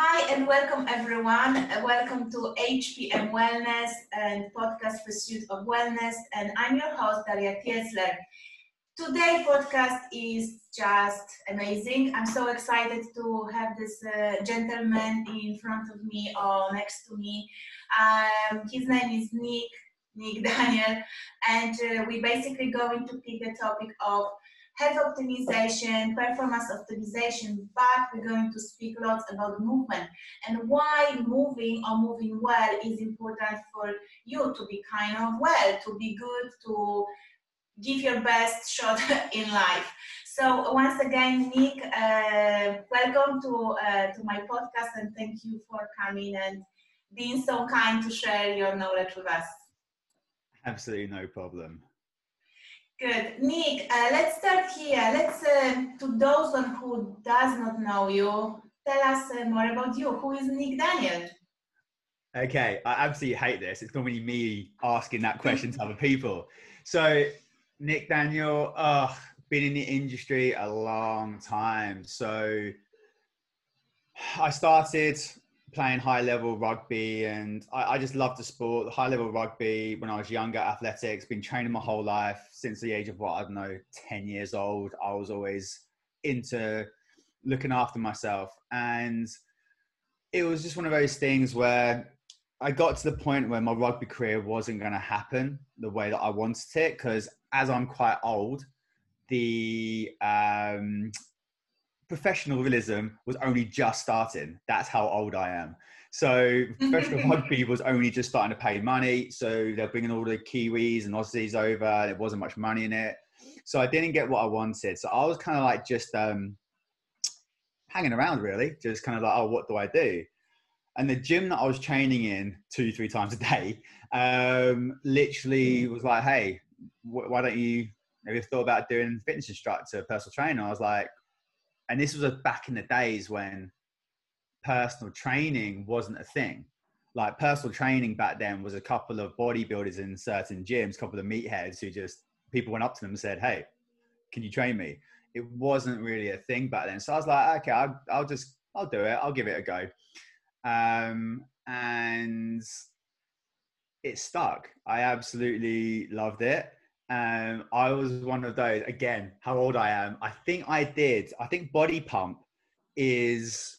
Hi and welcome everyone. Uh, welcome to HPM Wellness and podcast Pursuit of Wellness. And I'm your host, Daria Kiesler. Today podcast is just amazing. I'm so excited to have this uh, gentleman in front of me or next to me. Um, his name is Nick, Nick Daniel, and uh, we're basically going to pick the topic of health optimization, performance optimization, but we're going to speak lots about movement and why moving or moving well is important for you to be kind of well, to be good, to give your best shot in life. So once again, Nick, uh, welcome to uh, to my podcast and thank you for coming and being so kind to share your knowledge with us. Absolutely no problem. Good. Nick, uh, let's start here. Let's, uh, to those who does not know you, tell us uh, more about you. Who is Nick Daniel? Okay, I absolutely hate this. It's normally me asking that question to other people. So, Nick Daniel, uh, been in the industry a long time. So, I started playing high level rugby and I, I just loved the sport, high level rugby when I was younger, athletics, been training my whole life since the age of what, I don't know, 10 years old. I was always into looking after myself. And it was just one of those things where I got to the point where my rugby career wasn't going to happen the way that I wanted it because as I'm quite old, the um, professionalism was only just starting. That's how old I am. So professional rugby was only just starting to pay money. So they're bringing all the Kiwis and Aussies over. There wasn't much money in it. So I didn't get what I wanted. So I was kind of like just um, hanging around really, just kind of like, oh, what do I do? And the gym that I was training in two, three times a day, um, literally was like, hey, wh- why don't you, have you thought about doing fitness instructor, personal trainer? I was like, and this was back in the days when personal training wasn't a thing. Like personal training back then was a couple of bodybuilders in certain gyms, a couple of meatheads who just people went up to them and said, "Hey, can you train me?" It wasn't really a thing back then. So I was like, "Okay, I'll, I'll just I'll do it. I'll give it a go." Um, and it stuck. I absolutely loved it. Um, I was one of those again. How old I am? I think I did. I think Body Pump is.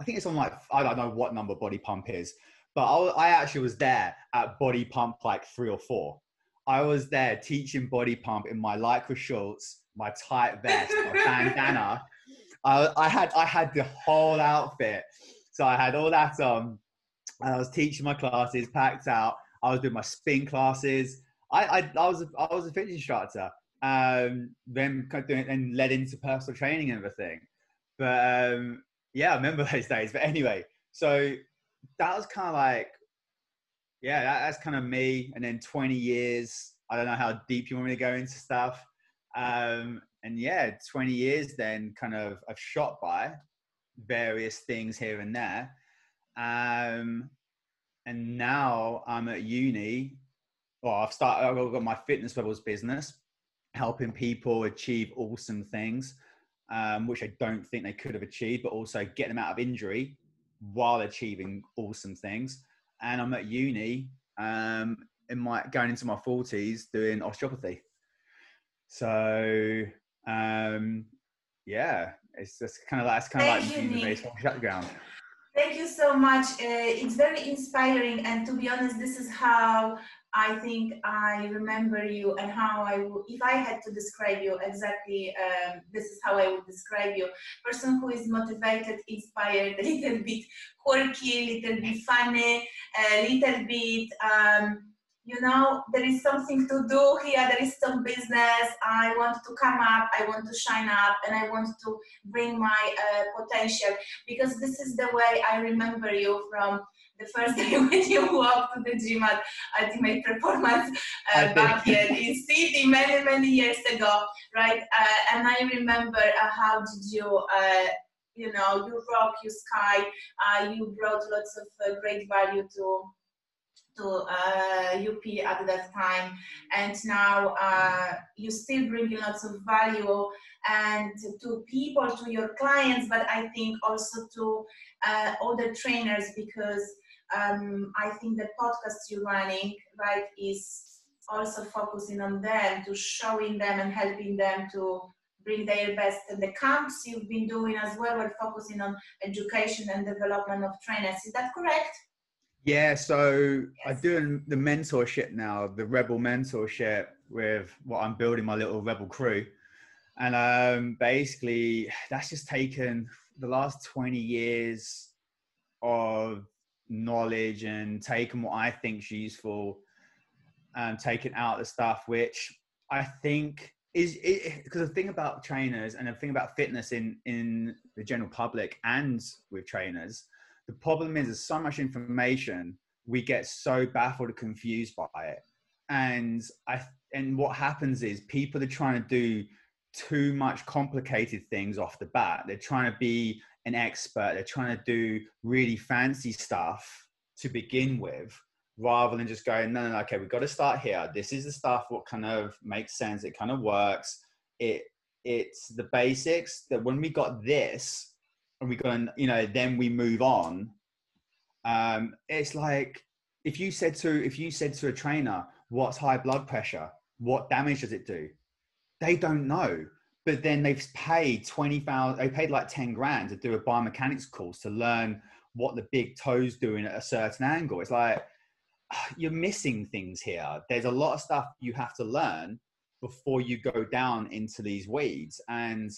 I think it's on like I don't know what number Body Pump is, but I, I actually was there at Body Pump like three or four. I was there teaching Body Pump in my lycra shorts, my tight vest, my bandana. I, I had I had the whole outfit, so I had all that on. And I was teaching my classes, packed out. I was doing my spin classes. I, I, I was a, I was a fitness instructor, um, then doing and led into personal training and everything. But um, yeah, I remember those days. But anyway, so that was kind of like, yeah, that, that's kind of me. And then 20 years, I don't know how deep you want me to go into stuff. Um, and yeah, 20 years then kind of I've shot by various things here and there. Um, and now I'm at uni well, I've started, I've got my fitness levels business, helping people achieve awesome things, um, which I don't think they could have achieved, but also get them out of injury while achieving awesome things. And I'm at uni, um, in my going into my 40s, doing osteopathy. So, um, yeah, it's just kind of like, it's kind of like Thank using the baseball background. Thank you so much. Uh, it's very inspiring, and to be honest, this is how I think I remember you and how I would, if I had to describe you exactly, um, this is how I would describe you. Person who is motivated, inspired, a little bit quirky, a little bit funny, a little bit, um, you know, there is something to do here, there is some business, I want to come up, I want to shine up, and I want to bring my uh, potential because this is the way I remember you from the first day when you walked to the gym at Ultimate Performance uh, back in, in City many, many years ago, right? Uh, and I remember uh, how did you, uh, you know, you rock, you sky, uh, you brought lots of uh, great value to to UP at that time, and now you still bring lots of value and to people, to your clients, but I think also to uh, other trainers because um, I think the podcast you're running, right, is also focusing on them, to showing them and helping them to bring their best. And the camps you've been doing as well, we're focusing on education and development of trainers. Is that correct? Yeah, so yes. I'm doing the mentorship now, the Rebel mentorship with what I'm building my little Rebel crew. And um, basically, that's just taken the last 20 years of knowledge and taking what I think is useful and taking out the stuff which I think is because the thing about trainers and the thing about fitness in in the general public and with trainers the problem is there's so much information we get so baffled and confused by it. And i and what happens is people are trying to do too much complicated things off the bat. They're trying to be an expert. They're trying to do really fancy stuff to begin with rather than just going no no, no okay we've got to start here. This is the stuff what kind of makes sense. It kind of works. It it's the basics that when we got this and we go and you know then we move on um it's like if you said to if you said to a trainer what's high blood pressure? What damage does it do? They don't know but then they've paid 20,000 they paid like 10 grand to do a biomechanics course to learn what the big toes doing at a certain angle it's like you're missing things here there's a lot of stuff you have to learn before you go down into these weeds and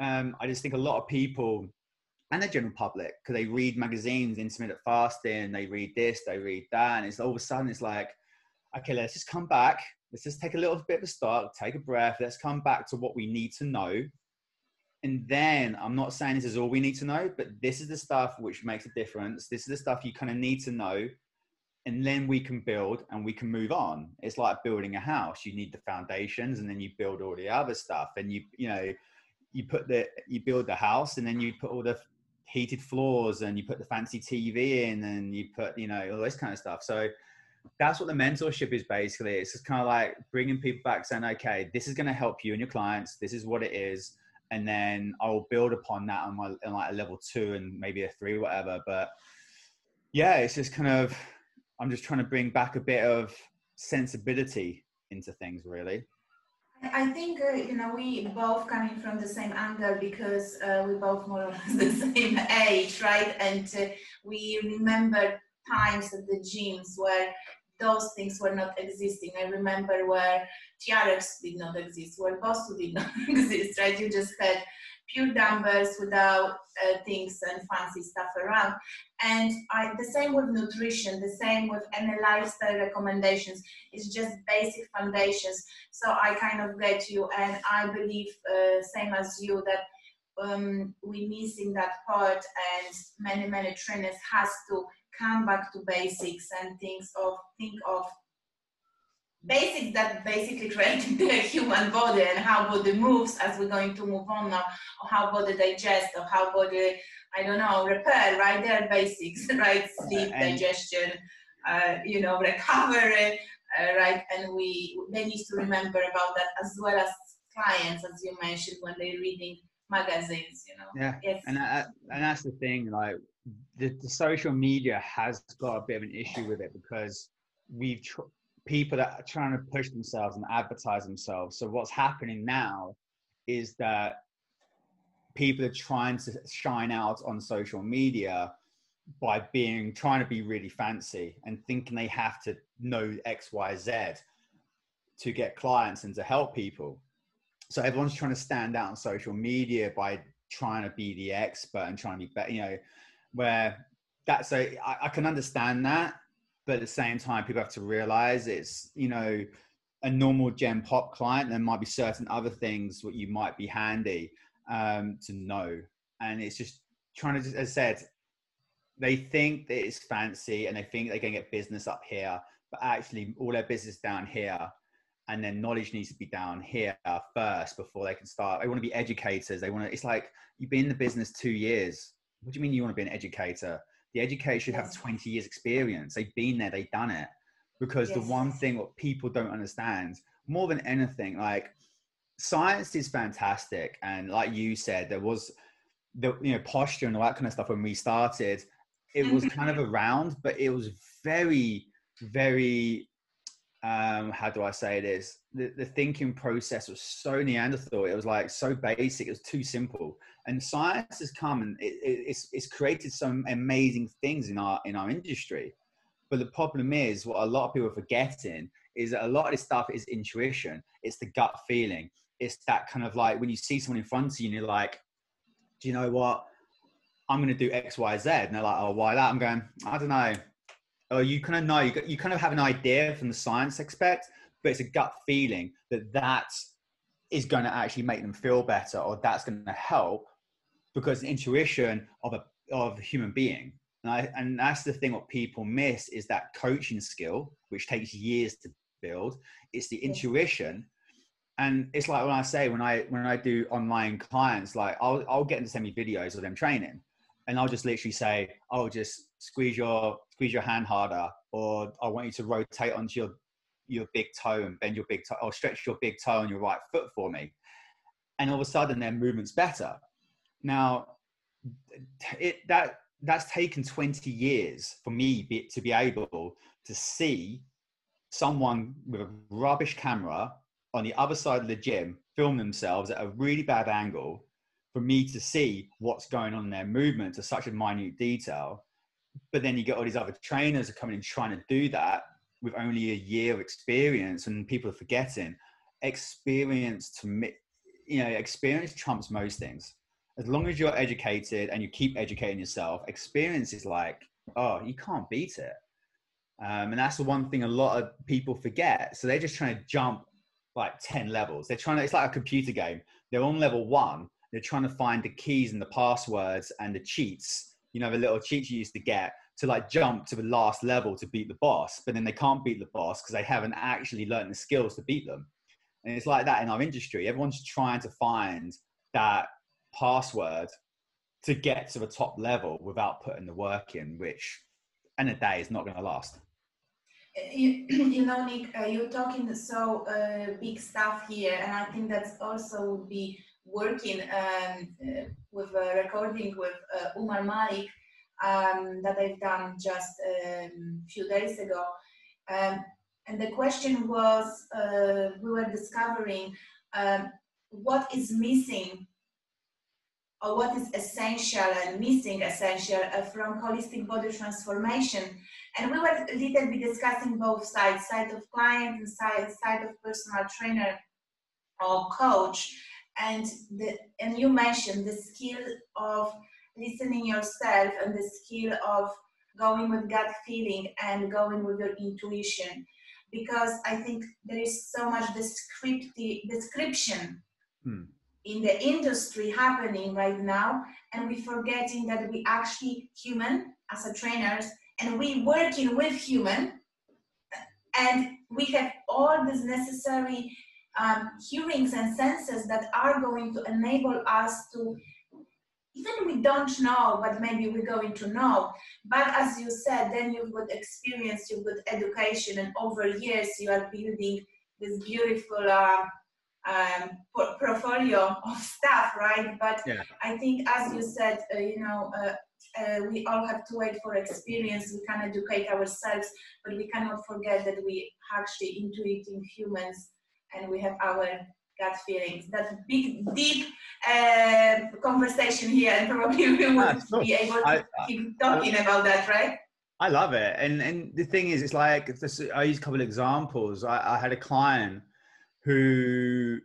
um, I just think a lot of people and the general public, because they read magazines, intermittent fasting, they read this, they read that, and it's all of a sudden it's like, okay, let's just come back. Let's just take a little bit of a start, take a breath. Let's come back to what we need to know. And then I'm not saying this is all we need to know, but this is the stuff which makes a difference. This is the stuff you kind of need to know. And then we can build and we can move on. It's like building a house. You need the foundations and then you build all the other stuff. And you, you know, you put the you build the house and then you put all the heated floors and you put the fancy tv in and you put you know all this kind of stuff so that's what the mentorship is basically. It's just kind of like bringing people back saying okay this is going to help you and your clients. This is what it is. And then i'll build upon that on my on like a level two and maybe a three whatever. But yeah it's just kind of i'm just trying to bring back a bit of sensibility into things really. I think uh, you know we both coming from the same angle because uh, we both more or less the same age, right? And uh, we remember times at the gyms where those things were not existing. I remember where TRX did not exist, where Bosu did not exist, right? You just had pure dumbbells without uh, things and fancy stuff around. And I, the same with nutrition, the same with any lifestyle recommendations. It's just basic foundations. So I kind of get you, and I believe, uh, same as you, that um, we're missing that part, and many many trainers has to come back to basics and things of think of basics that basically create the human body and how body moves as we're going to move on now, or how body digests, or how body, I don't know, repair, right? there are basics, right? Sleep, digestion, uh, you know, recovery, uh, right? And we, they need to remember about that as well as clients, as you mentioned, when they're reading magazines, you know. Yeah, yes. and, that, and that's the thing, like, the, the social media has got a bit of an issue with it because we've tr- people that are trying to push themselves and advertise themselves. So what's happening now is that people are trying to shine out on social media by being trying to be really fancy and thinking they have to know X, Y, Z to get clients and to help people. So everyone's trying to stand out on social media by trying to be the expert and trying to be better, you know, where that's a I, I can understand that but at the same time people have to realize it's you know a normal gen pop client there might be certain other things what you might be handy um, to know. And it's just trying to just, as i said they think that it's fancy and they think they can get business up here but actually all their business down here and then knowledge needs to be down here first before they can start they want to be educators they want to it's like you've been in the business two years what do you mean you want to be an educator the educator should yes. have 20 years experience they've been there they've done it because yes. the one thing what people don't understand more than anything like science is fantastic, and like you said, there was the you know posture and all that kind of stuff when we started. It was kind of around, but it was very, very. Um, how do I say this? The, the thinking process was so Neanderthal. It was like so basic. It was too simple. And science has come and it, it, it's, it's created some amazing things in our in our industry. But the problem is, what a lot of people are forgetting is that a lot of this stuff is intuition. It's the gut feeling. It's that kind of like when you see someone in front of you and you're like, do you know what? I'm going to do X, Y, Z. And they're like, oh, why that? I'm going, I don't know. Or you kind of know, you, you kind of have an idea from the science aspect, but it's a gut feeling that that is going to actually make them feel better or that's going to help because intuition of a, of a human being. And, I, and that's the thing what people miss is that coaching skill, which takes years to build. It's the intuition and it's like when I say when I when I do online clients, like I'll I'll get them to send me videos of them training, and I'll just literally say, "Oh, just squeeze your squeeze your hand harder," or "I want you to rotate onto your your big toe and bend your big toe, or stretch your big toe on your right foot for me," and all of a sudden their movement's better. Now, it that that's taken 20 years for me be, to be able to see someone with a rubbish camera on the other side of the gym film themselves at a really bad angle for me to see what's going on in their movement to such a minute detail. But then you get all these other trainers are coming in trying to do that with only a year of experience, and people are forgetting experience to me. You know, experience trumps most things. As long as you're educated and you keep educating yourself, experience is like, oh, you can't beat it. Um, and that's the one thing a lot of people forget. So they're just trying to jump like 10 levels. They're trying to, it's like a computer game. They're on level one. They're trying to find the keys and the passwords and the cheats, you know, the little cheats you used to get to like jump to the last level to beat the boss. But then they can't beat the boss because they haven't actually learned the skills to beat them. And it's like that in our industry. Everyone's trying to find that password to get to the top level without putting the work in, which of the day is not going to last you, you know, Nick, uh, you're talking so uh, big stuff here, and I think that's also would be working um, uh, with a recording with uh, Umar Malik um, that I've done just a um, few days ago. Um, and the question was, uh, we were discovering um, what is missing or what is essential and missing essential uh, from holistic body transformation and we were a little bit discussing both sides, side of client and side, side of personal trainer or coach. And the, and you mentioned the skill of listening yourself and the skill of going with gut feeling and going with your intuition because i think there is so much descriptive description hmm. in the industry happening right now and we're forgetting that we actually human as a trainers and we working with human and we have all this necessary um, hearings and senses that are going to enable us to even we don't know but maybe we're going to know but as you said then you've got experience you've got education and over years you are building this beautiful uh, um, portfolio of stuff right but yeah. i think as you said uh, you know uh, uh, we all have to wait for experience. We can educate ourselves, but we cannot forget that we actually intuiting humans and we have our gut feelings. That's a big, deep uh, conversation here, and probably we will ah, be able to I, keep talking I, about that, right? I love it, and and the thing is, it's like this, I use a couple of examples. I, I had a client who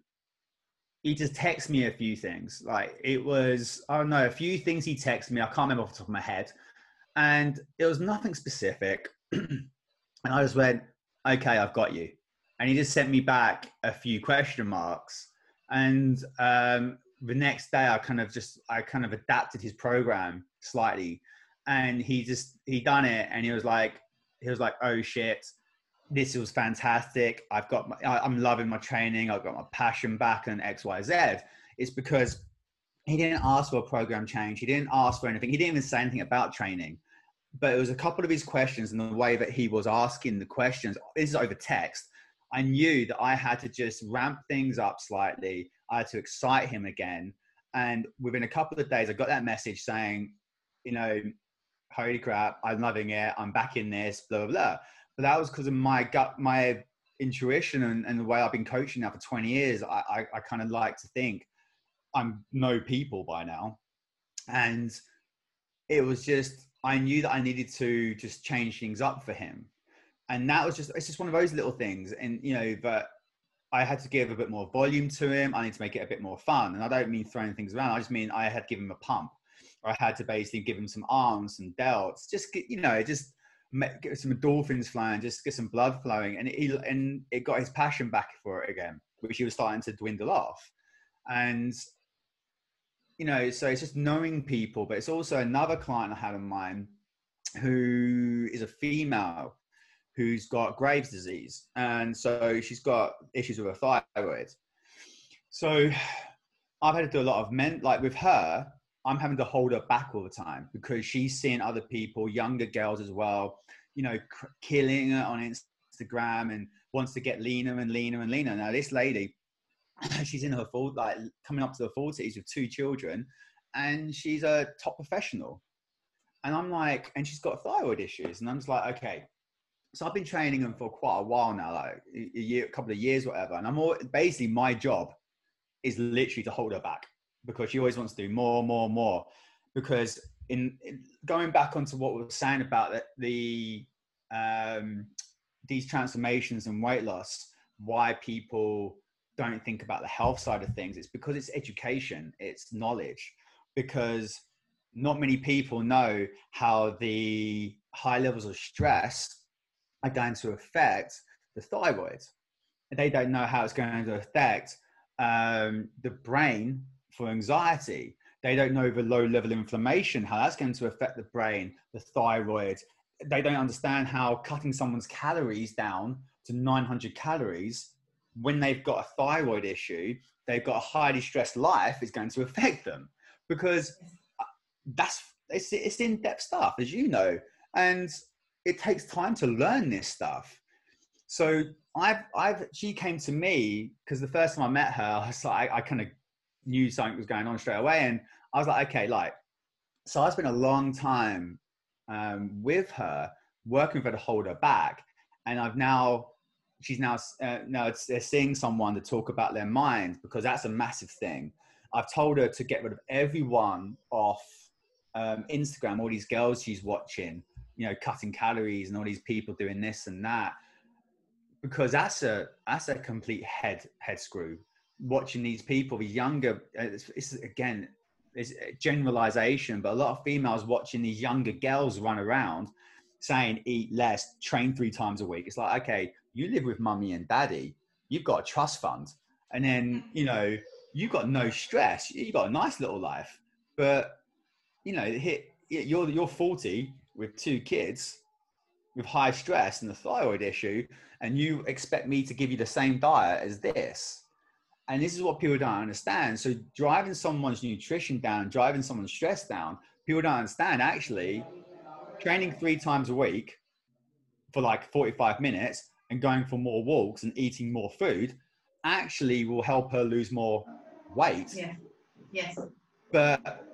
he just texted me a few things. Like it was, I don't know, a few things he texted me. I can't remember off the top of my head. And it was nothing specific. and I just went, okay, I've got you. And he just sent me back a few question marks. And um, the next day I kind of just, I kind of adapted his program slightly. And he just, he done it. And he was like, he was like, oh shit, this was fantastic. I've got, my, I'm loving my training. I've got my passion back and X, Y, Z. It's because he didn't ask for a program change. He didn't ask for anything. He didn't even say anything about training. But it was a couple of his questions and the way that he was asking the questions. This is over text. I knew that I had to just ramp things up slightly. I had to excite him again. And within a couple of days, I got that message saying, you know, holy crap, I'm loving it. I'm back in this, blah, blah, blah. But that was because of my gut, my intuition and, and, the way I've been coaching now for 20 years. I, I, I kind of like to think I'm know people by now. And it was just, I knew that I needed to just change things up for him. And that was just, it's just one of those little things. And, you know, but I had to give a bit more volume to him. I need to make it a bit more fun. And I don't mean throwing things around. I just mean I had to give him a pump. Or I had to basically give him some arms and delts. Just get, you know, just get some endorphins flying just get some blood flowing, and he and it got his passion back for it again, which he was starting to dwindle off. And you know, so it's just knowing people, but it's also another client I had in mind who is a female who's got Graves' disease, and so she's got issues with her thyroid. So I've had to do a lot of men, like with her, I'm having to hold her back all the time because she's seeing other people, younger girls as well, you know, cr- killing it on Instagram and wants to get leaner and leaner and leaner. Now, this lady, she's in her full, like coming up to the 40s with two children, and she's a top professional. And I'm like, and she's got thyroid issues. And I'm just like, okay. So I've been training them for quite a while now, like a year, a couple of years, whatever. And I'm all, basically my job is literally to hold her back because she always wants to do more, more, more. Because in, in going back onto what we were saying about the, the um, these transformations and weight loss, why people don't think about the health side of things, it's because it's education, it's knowledge. Because not many people know how the high levels of stress are going to affect the thyroid. They don't know how it's going to affect um, the brain for anxiety. They don't know the low level inflammation, how that's going to affect the brain, the thyroid. They don't understand how cutting someone's calories down to 900 calories when they've got a thyroid issue, they've got a highly stressed life, is going to affect them because uh, that's it's, it's in depth stuff, as you know, and it takes time to learn this stuff. So I've, I've, she came to me because the first time I met her, I was like, I, kind of knew something was going on straight away. And I was like, okay, like, so I spent a long time um, with her, working for her to hold her back. And I've now, she's now, uh, now they're seeing someone to talk about their mind because that's a massive thing. I've told her to get rid of everyone off um, Instagram, all these girls she's watching, you know, cutting calories and all these people doing this and that, because that's a that's a complete head head screw. Watching these people, these younger, it's, it's, again, it's generalization, but a lot of females watching these younger girls run around saying eat less, train three times a week. It's like, okay, you live with mummy and daddy, you've got a trust fund, and then, you know, you've got no stress, you've got a nice little life. But, you know, hit, you're, you're 40 with two kids with high stress and the thyroid issue, and you expect me to give you the same diet as this and this is what people don't understand. So driving someone's nutrition down, driving someone's stress down, people don't understand actually training three times a week for like 45 minutes and going for more walks and eating more food actually will help her lose more weight. Yeah. Yes. But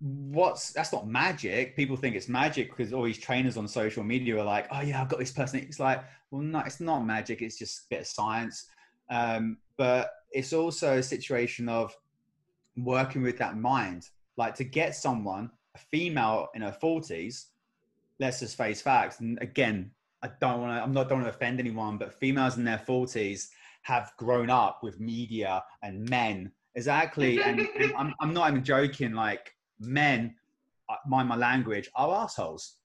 what's that's not magic. People think it's magic because all these trainers on social media are like, oh yeah, I've got this person. It's like, well, no, it's not magic. It's just a bit of science. Um, but it's also a situation of working with that mind. Like to get someone, a female in her 40s, let's just face facts. And again, I don't want to, I'm not, don't want to offend anyone, but females in their 40s have grown up with media and men. Exactly. and, I'm, I'm not even joking. Like men, uh, mind my language, are assholes.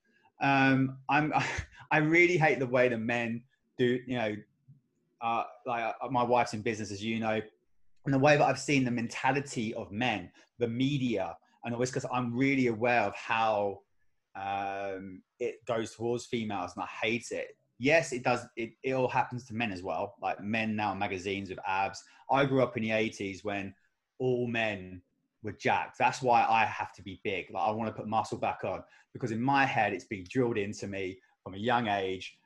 Um, I'm, I really hate the way the men do, you know, uh, like uh, my wife's in business, as you know, and the way that I've seen the mentality of men, the media, and always because I'm really aware of how um, it goes towards females, and I hate it. Yes, it does. It, it all happens to men as well. Like men now, magazines with abs. I grew up in the '80s when all men were jacked. That's why I have to be big. Like I want to put muscle back on because in my head it's been drilled into me from a young age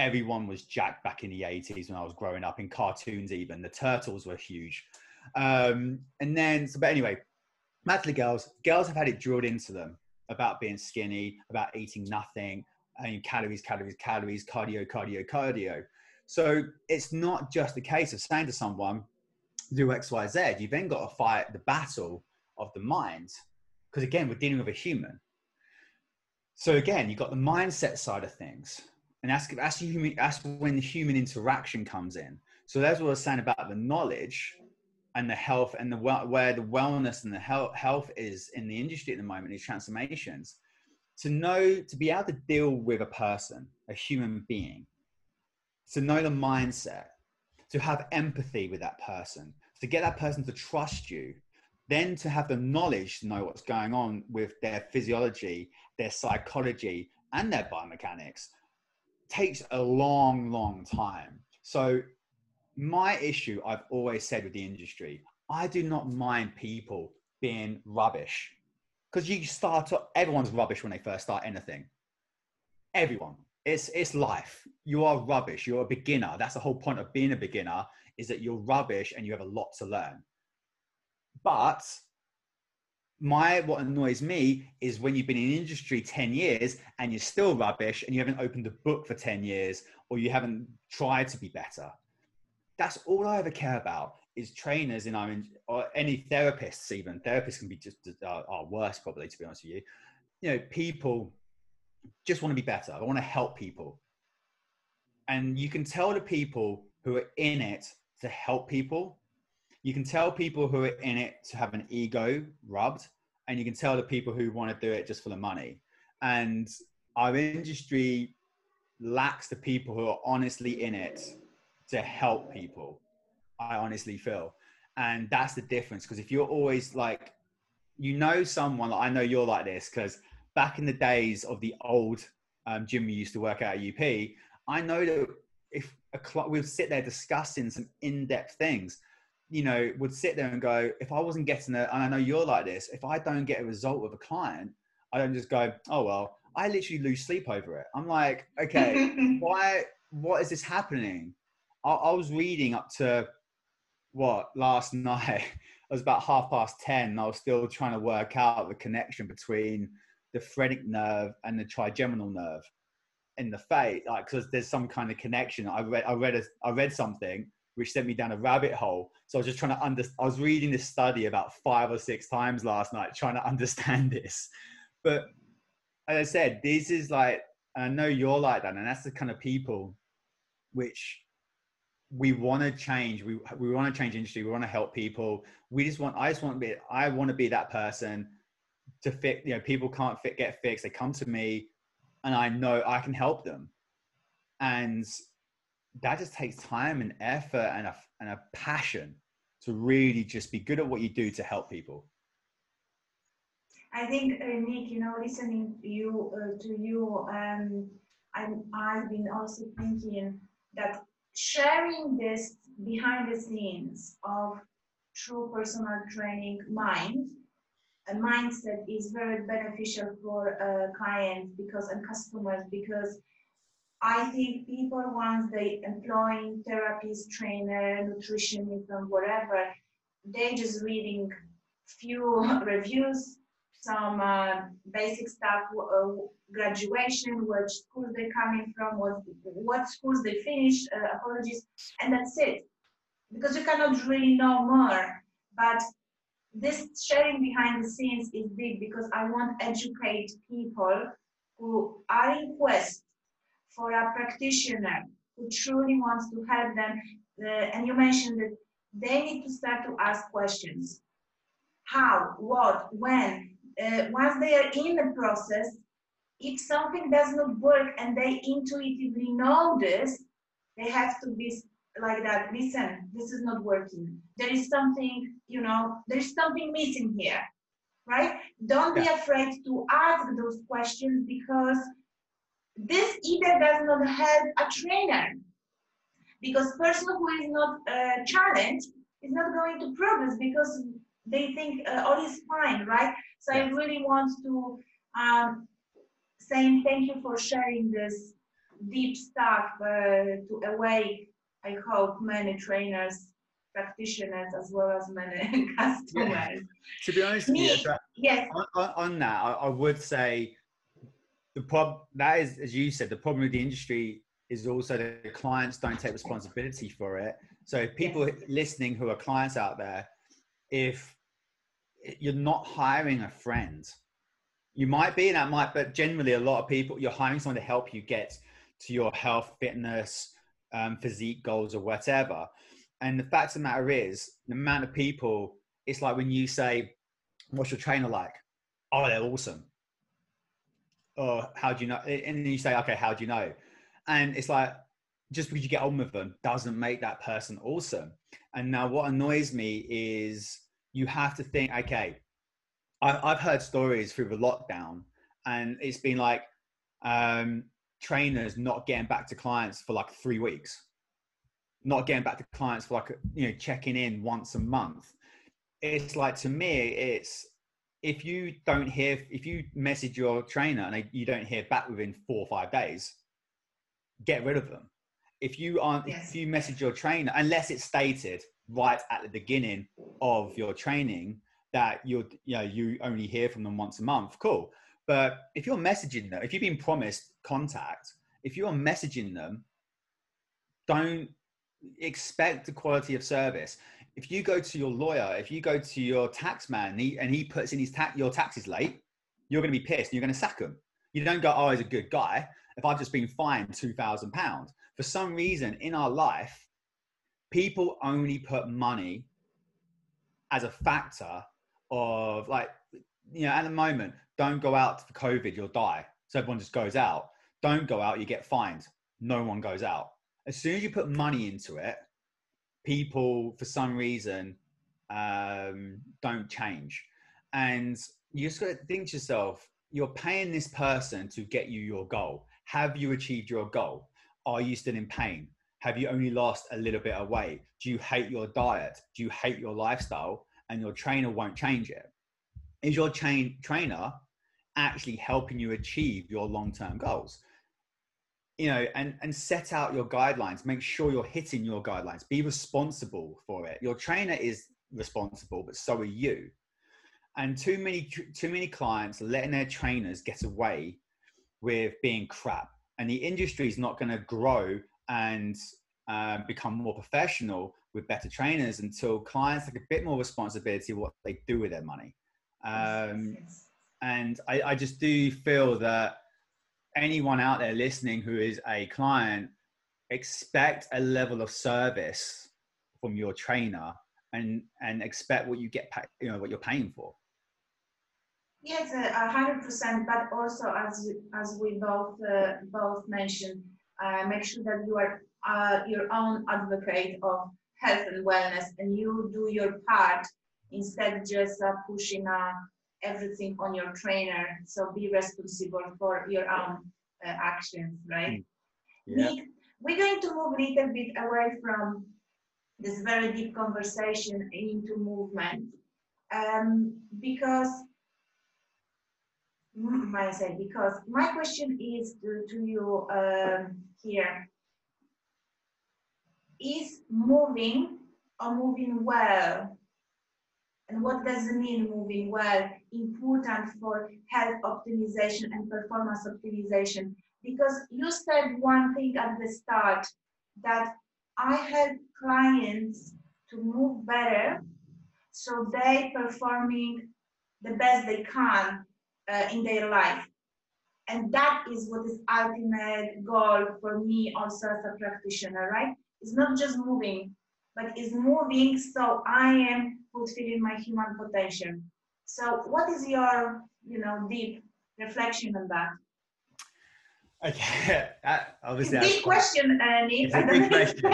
everyone was jacked back in the 80s when I was growing up in cartoons, even the turtles were huge. Um, and then, so, but anyway, mentally girls, girls have had it drilled into them about being skinny, about eating nothing, and calories, calories, calories, cardio, cardio, cardio. So it's not just a case of saying to someone, do X, Y, Z. You've then got to fight the battle of the mind. Because again, we're dealing with a human. So again, you've got the mindset side of things. And that's, that's, human, that's when the human interaction comes in. So that's what I was saying about the knowledge and the health and the where the wellness and the health, health is in the industry at the moment, these transformations. To know, to be able to deal with a person, a human being, to know the mindset, to have empathy with that person, to get that person to trust you, then to have the knowledge to know what's going on with their physiology, their psychology, and their biomechanics takes a long, long time. So, my issue I've always said with the industry, I do not mind people being rubbish because you start, everyone's rubbish when they first start anything. Everyone. It's, it's life. You are rubbish. You're a beginner. That's the whole point of being a beginner is that you're rubbish and you have a lot to learn. But my what annoys me is when you've been in industry 10 years and you're still rubbish and you haven't opened a book for 10 years or you haven't tried to be better. That's all i ever care about is trainers in our or any therapists even. Therapists can be just uh, are worse probably to be honest with you. You know people just want to be better. I want to help people. And you can tell the people who are in it to help people you can tell people who are in it to have an ego rubbed, and you can tell the people who want to do it just for the money. And our industry lacks the people who are honestly in it to help people. I honestly feel. And that's the difference. Because if you're always like, you know, someone, like I know you're like this, because back in the days of the old um, gym we used to work at UP, I know that if a we'd sit there discussing some in depth things, you know, would sit there and go, if I wasn't getting it, and I know you're like this, if I don't get a result with a client, I don't just go, oh, well, I literally lose sleep over it. I'm like, okay, why, what is this happening? I, I, was reading up to what last night, it was about half past 10. I was still trying to work out the connection between the phrenic nerve and the trigeminal nerve in the face, like, because there's some kind of connection. I read, I read, a, I read something which sent me down a rabbit hole. So I was just trying to understand. I was reading this study about five or six times last night, trying to understand this. But as I said, this is like, I know you're like that, and that's the kind of people which we want to change. We we want to change industry. We want to help people. We just want. I just want to be. I want to be that person to fit. You know, people can't fit, get fixed. They come to me, and I know I can help them. And that just takes time and effort and a, and a passion to really just be good at what you do to help people. I think uh, nick you know listening to you uh, to you um, I'm, i've been also thinking that sharing this behind the scenes of true personal training mind a mindset is very beneficial for uh, clients because and customers because I think people once they employ therapist, trainer, nutritionist, and whatever, they just reading few reviews, some uh, basic stuff, uh, graduation, which schools they're coming from, what, what schools they finished, uh, apologies, and that's it. Because you cannot really know more. But this sharing behind the scenes is big because I want to educate people who are in quest for a practitioner who truly wants to help them. Uh, and you mentioned that they need to start to ask questions. How, what, when? Uh, once they are in the process, if something does not work and they intuitively know this, they have to be like that. Listen, this is not working. There is something, you know, there's something missing here, right? Don't yeah. be afraid to ask those questions because this either does not have a trainer because person who is not uh, challenged is not going to progress because they think uh, all is fine, right? So I really want to um, say thank you for sharing this deep stuff uh, to awake, I hope, many trainers, practitioners, as well as many customers. Yeah. To be honest, Me, you, yes. On, on, on that, I, I, would say the problem that is, as you said, the problem with the industry is also that the clients don't take responsibility for it. So people listening who are clients out there, if you're not hiring a friend, you might be, and that might, but generally a lot of people, you're hiring someone to help you get to your health, fitness, um, physique goals or whatever. And the fact of the matter is, the amount of people, it's like when you say, what's your trainer like? Oh, they're awesome. Or how do you know? And then you say, okay, how do you know? And it's like, just because you get on with them doesn't make that person awesome. And now what annoys me is you have to think, okay, I, have heard stories through the lockdown and it's been like um, trainers not getting back to clients for like three weeks, not getting back to clients for like, you know, checking in once a month. It's like, to me, it's, if you don't hear, if you message your trainer and you don't hear back within four or five days, get rid of them. If you aren't, yes. if you message your trainer, unless it's stated right at the beginning of your training that you're, you know, you only hear from them once a month, cool. But if you're messaging them, if you've been promised contact, if you're messaging them, don't expect the quality of service. If you go to your lawyer, if you go to your tax man and he, and he puts in his tax, your taxes late, you're going to be pissed. You're going to sack him. You don't go, oh, he's a good guy if I've just been fined £2,000. For some reason in our life, people only put money as a factor of like, you know, at the moment, don't go out for COVID, you'll die. So everyone just goes out. Don't go out, you get fined. No one goes out. As soon as you put money into it, people, for some reason, um, don't change. And you just got to think to yourself, you're paying this person to get you your goal. Have you achieved your goal? Are you still in pain? Have you only lost a little bit of weight? Do you hate your diet? Do you hate your lifestyle? And your trainer won't change it. Is your chain trainer actually helping you achieve your long-term goals? You know, and, and set out your guidelines. Make sure you're hitting your guidelines. Be responsible for it. Your trainer is responsible, but so are you. And too many too many clients letting their trainers get away with being crap. And the industry is not going to grow and uh, become more professional with better trainers until clients take a bit more responsibility of what they do with their money. Um, and I, I just do feel that anyone out there listening who is a client expect a level of service from your trainer and and expect what you get you know what you're paying for Yes, a hundred percent. But also, as as we both uh, both mentioned, uh, make sure that you are uh, your own advocate of health and wellness, and you do your part instead of just uh, pushing uh, everything on your trainer. So be responsible for your own uh, actions, right? Hmm. Yeah. Nick, we're going to move a little bit away from this very deep conversation into movement um, because I say because my question is to, to you um, here is moving or moving well and what does it mean moving well important for health optimization and performance optimization because you said one thing at the start that i help clients to move better so they performing the best they can uh, in their life. And that is what is ultimate goal for me also as a practitioner, right? It's not just moving, but is moving so I am fulfilling my human potential. So what is your, you know, deep reflection on that? Okay, uh, obviously. It's a big question, It's a big question.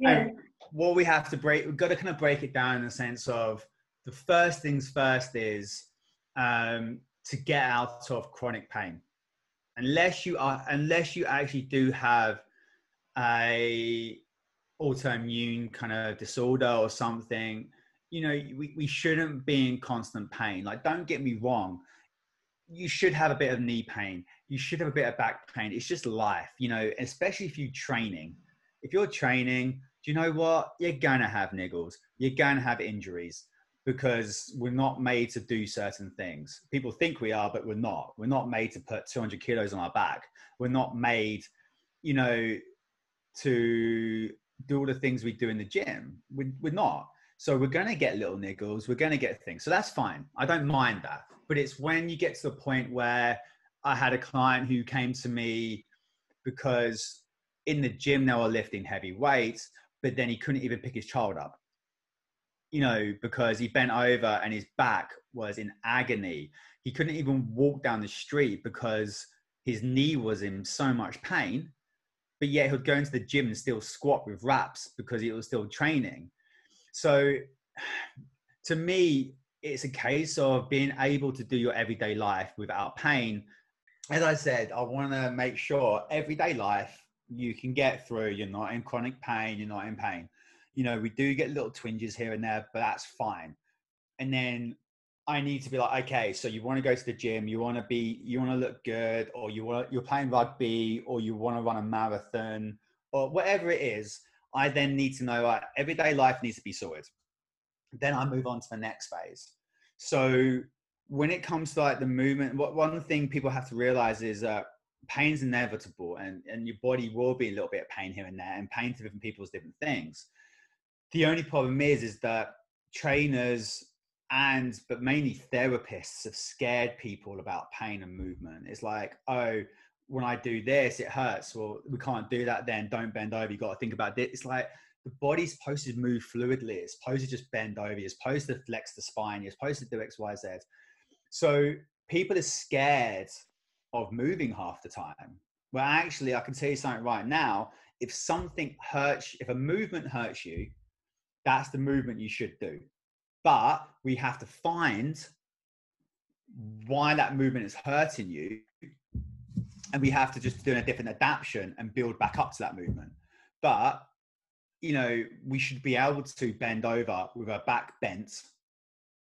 yeah. Um, what we have to break, we've got to kind of break it down in the sense of the first things first is um, to get out of chronic pain unless you are unless you actually do have a autoimmune kind of disorder or something you know we, we shouldn't be in constant pain like don't get me wrong you should have a bit of knee pain. You should have a bit of back pain. It's just life, you know, especially if you're training. If you're training, do you know what? You're to have niggles. You're to have injuries because we're not made to do certain things. People think we are, but we're not. We're not made to put 200 kilos on our back. We're not made, you know, to do all the things we do in the gym. We're, we're not. So we're going to get little niggles. We're going to get things. So that's fine. I don't mind that. But it's when you get to the point where I had a client who came to me because in the gym they were lifting heavy weights, but then he couldn't even pick his child up. You know, because he bent over and his back was in agony. He couldn't even walk down the street because his knee was in so much pain. But yet he would go into the gym and still squat with wraps because he was still training so to me, it's a case of being able to do your everyday life without pain. As I said, I want to make sure everyday life you can get through. You're not in chronic pain. You're not in pain. You know, we do get little twinges here and there, but that's fine. And then I need to be like, okay, so you want to go to the gym, you want to be, you want to look good, or you want, you're playing rugby, or you want to run a marathon, or whatever it is. I then need to know like, everyday life needs to be sorted. Then I move on to the next phase. So when it comes to like the movement, what one thing people have to realize is that pain's inevitable and, and your body will be a little bit of pain here and there and pain to different people's different things. The only problem is is that trainers and but mainly therapists have scared people about pain and movement. It's like, oh, when I do this, it hurts. Well, we can't do that then. Don't bend over. You got to think about this. It's like the body's supposed to move fluidly. It's supposed to just bend over. You're supposed to flex the spine. You're supposed to do X, Y, Z. So people are scared of moving half the time. Well, actually, I can tell you something right now. If something hurts, if a movement hurts you, that's the movement you should do. But we have to find why that movement is hurting you and we have to just do a different adaptation and build back up to that movement. But you know, we should be able to bend over with our back bent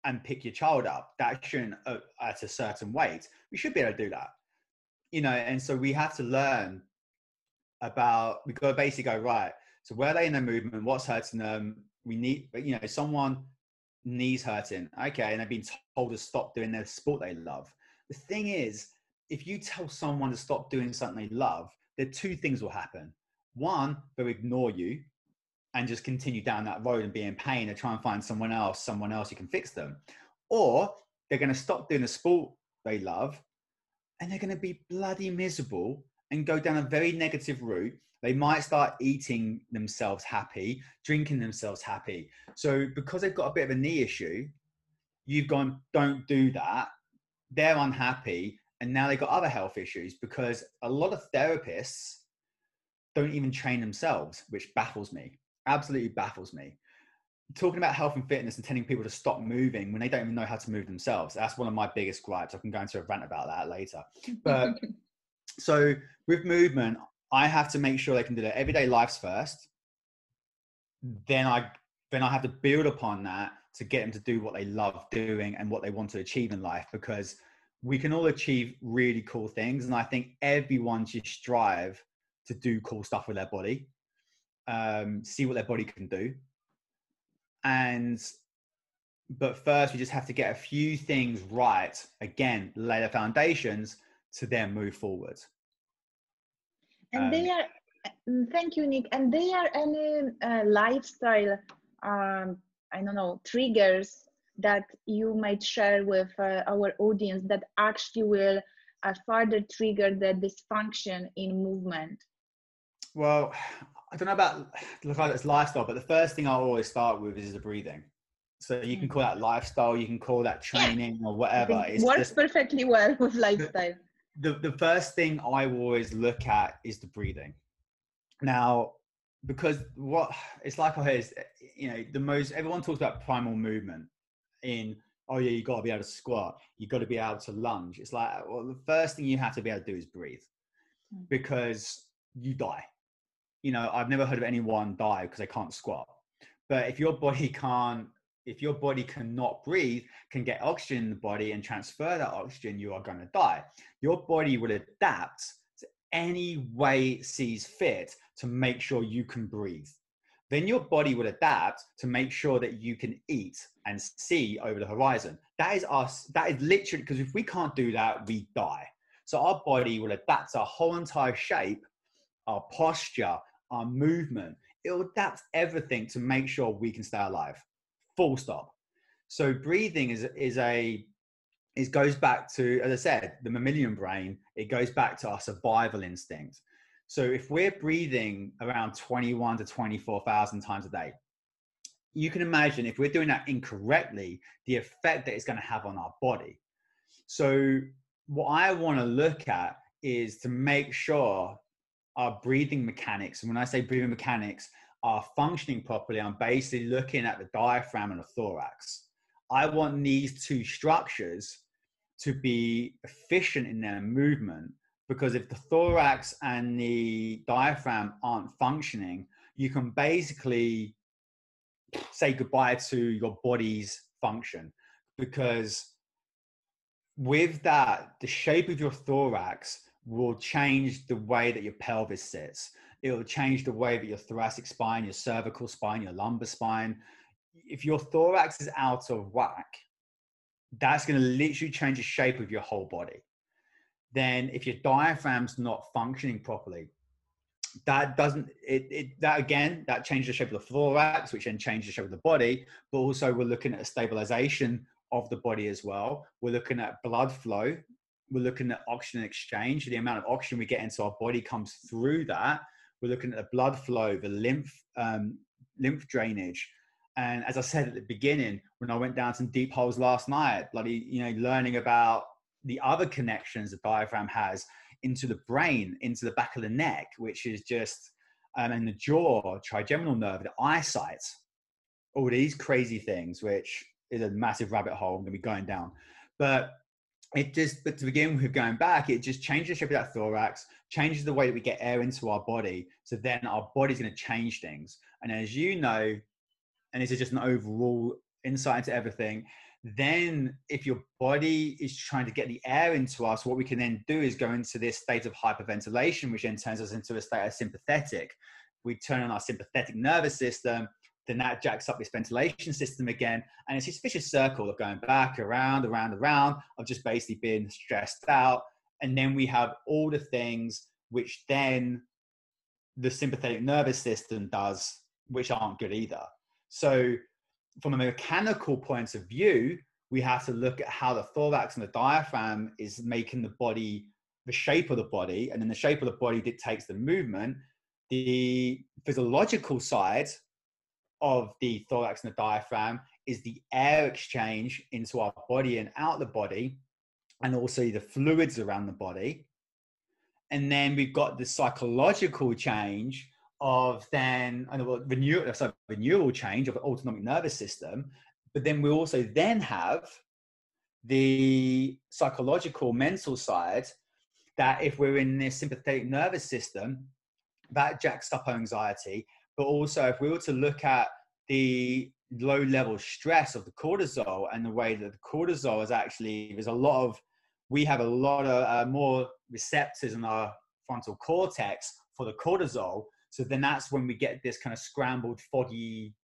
and pick your child up. That shouldn't uh, at a certain weight. We should be able to do that. You know, and so we have to learn about. We got to basically go right. So where are they in their movement? What's hurting them? We need, you know, someone knees hurting. Okay, and they've been told to stop doing their sport they love. The thing is, if you tell someone to stop doing something they love, there two things will happen. One, they'll ignore you and just continue down that road and be in pain and try and find someone else, someone else who can fix them. Or they're going to stop doing the sport they love and they're going to be bloody miserable and go down a very negative route. They might start eating themselves happy, drinking themselves happy. So because they've got a bit of a knee issue, you've gone, don't do that. They're unhappy and now they've got other health issues because a lot of therapists don't even train themselves, which baffles me. Absolutely baffles me. Talking about health and fitness and telling people to stop moving when they don't even know how to move themselves. That's one of my biggest gripes. I can go into a rant about that later. But so with movement, I have to make sure they can do their everyday lives first. Then I then I have to build upon that to get them to do what they love doing and what they want to achieve in life because we can all achieve really cool things. And I think everyone should strive to do cool stuff with their body, um, see what their body can do. And, but first, we just have to get a few things right. Again, lay the foundations to then move forward. And um, they are, mm, thank you, Nick. And they are any uh, lifestyle, um, I don't know, triggers that you might share with uh, our audience that actually will uh, further trigger the dysfunction in movement? Well, I don't know about look like it's lifestyle, but the first thing I always start with is the breathing. So you can call that lifestyle, you can call that training or whatever. It works just, perfectly well with lifestyle. The, the first thing I always look at is the breathing. Now, because what it's like I heard is, you know, the most everyone talks about primal movement, in oh yeah you got to be able to squat you got to be able to lunge it's like well the first thing you have to be able to do is breathe mm. because you die you know i've never heard of anyone die because they can't squat but if your body can't if your body cannot breathe, can get oxygen in the body and transfer that oxygen, you are going to die. Your body will adapt to any way it sees fit to make sure you can breathe. Then your body will adapt to make sure that you can eat and see over the horizon. That is us. That is literally because if we can't do that, we die. So our body will adapt our whole entire shape, our posture, our movement. It will adapt everything to make sure we can stay alive full stop. So breathing is is a it goes back to as I said the mammalian brain. It goes back to our survival instinct. So if we're breathing around 21 to 24,000 times a day, you can imagine if we're doing that incorrectly, the effect that it's going to have on our body. So what I want to look at is to make sure our breathing mechanics, and when I say breathing mechanics, are functioning properly, I'm basically looking at the diaphragm and the thorax. I want these two structures to be efficient in their movement because if the thorax and the diaphragm aren't functioning, you can basically say goodbye to your body's function because with that, the shape of your thorax will change the way that your pelvis sits it'll change the way that your thoracic spine, your cervical spine, your lumbar spine. If your thorax is out of whack, that's going to literally change the shape of your whole body. Then, if your diaphragm's not functioning properly, that doesn't it, it that again that changes the shape of the thorax, which then changes the shape of the body. But also, we're looking at a stabilization of the body as well. We're looking at blood flow. We're looking at oxygen exchange. The amount of oxygen we get into our body comes through that we're looking at the blood flow, the lymph um, lymph drainage. And as I said at the beginning, when I went down some deep holes last night, bloody, you know, learning about the other connections the diaphragm has into the brain, into the back of the neck, which is just, um, and the jaw, trigeminal nerve, the eyesight, all these crazy things, which is a massive rabbit hole. I'm going to be going down. But it just, but to begin with going back, it just changes the shape of that thorax, changes the way that we get air into our body. So then our body's going to change things. And as you know, and this is just an overall insight into everything, then if your body is trying to get the air into us, what we can then do is go into this state of hyperventilation, which then turns us into a state of sympathetic. We turn on our sympathetic nervous system, then that jacks up this ventilation system again. And it's this vicious circle of going back, around, around, around, of just basically being stressed out. And then we have all the things which then the sympathetic nervous system does, which aren't good either. So, from a mechanical point of view, we have to look at how the thorax and the diaphragm is making the body, the shape of the body, and then the shape of the body dictates the movement. The physiological side of the thorax and the diaphragm is the air exchange into our body and out the body, and also the fluids around the body. And then we've got the psychological change of then the neural, sorry, the neural change of autonomic nervous system. But then we also then have the psychological mental side that if we're in this sympathetic nervous system, that jacks up our anxiety but also if we were to look at the low level stress of the cortisol and the way that the cortisol is actually there's a lot of we have a lot of uh, more receptors in our frontal cortex for the cortisol so then that's when we get this kind of scrambled foggy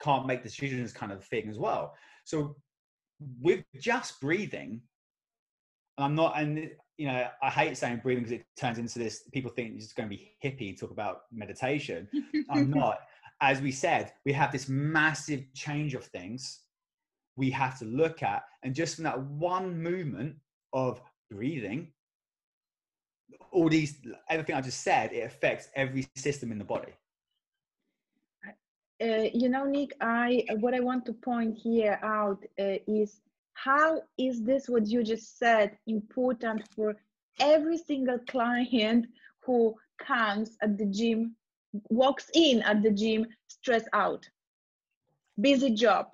can't make decisions kind of thing as well so with just breathing and i'm not and you know i hate saying breathing because it turns into this people think it's going to be hippie talk about meditation i'm not as we said, we have this massive change of things we have to look at. And just from that one movement of breathing, all these, everything I just said, it affects every system in the body. Uh, you know, Nick, I what I want to point here out uh, is how is this what you just said important for every single client who comes at the gym walks in at the gym stressed out busy job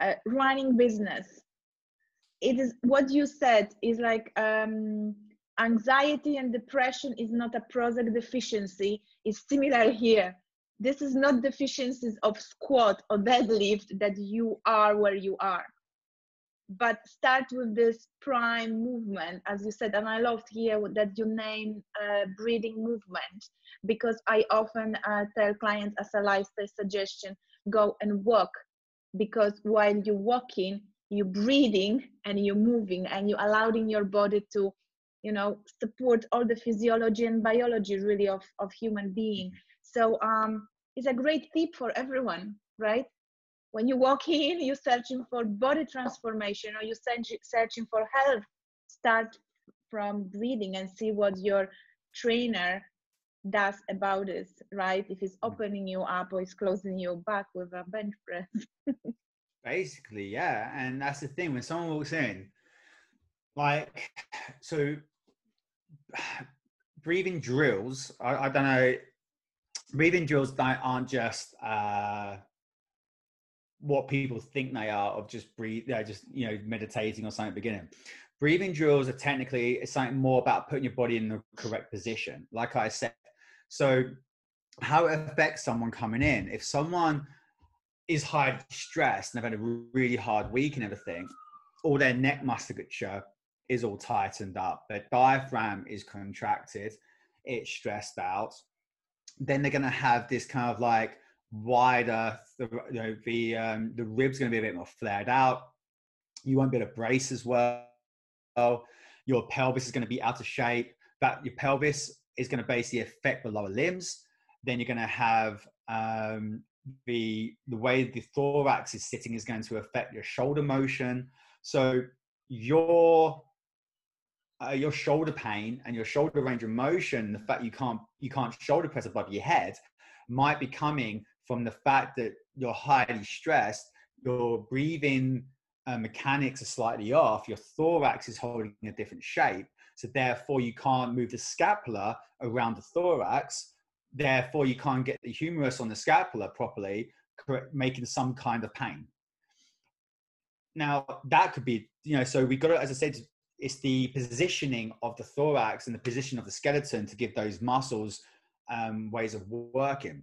uh, running business it is what you said is like um, anxiety and depression is not a prozac deficiency it's similar here. This is not deficiencies of squat or deadlift that you are where you are. But start with this prime movement as you said and i loved here that you name uh, breathing movement because i often uh, tell clients as a lifestyle suggestion go and walk because while you're walking you're breathing and you're moving and you're allowing your body to you know support all the physiology and biology really of, of human being. So um, it's a great tip for everyone right? When you walk in you're searching for body transformation or you're searching for health start from breathing and see what your trainer does about this right? If it's opening you up or it's closing you back with a bench press. Basically yeah. And that's the thing when someone walks in like so breathing drills I, I don't know breathing drills aren't just uh, what people think they are of just breathe, they're just you know meditating or something beginning. Breathing drills are technically it's something more about putting your body in the correct position. Like I said, so how it affects someone coming in. If someone is high stressed and they've had a really hard week and everything, all their neck musculature is all tightened up, their diaphragm is contracted, it's stressed out, then they're going to have this kind of like wider, the, you know, the, um, the ribs going to be a bit more flared out. You won't be able to brace as well. Your pelvis is going to be out of shape. But your pelvis is going to basically affect the lower limbs. Then you're going to have um, the the way the thorax is sitting is going to affect your shoulder motion. So your uh, your shoulder pain and your shoulder range of motion, the fact you can't you can't shoulder press above your head, might be coming from the fact that you're highly stressed, your breathing uh, mechanics are slightly off, your thorax is holding a different shape, so therefore you can't move the scapula around the thorax. Therefore, you can't get the humerus on the scapula properly, making some kind of pain. Now that could be, you know, so we got to, as I said, it's the positioning of the thorax and the position of the skeleton to give those muscles um, ways of working.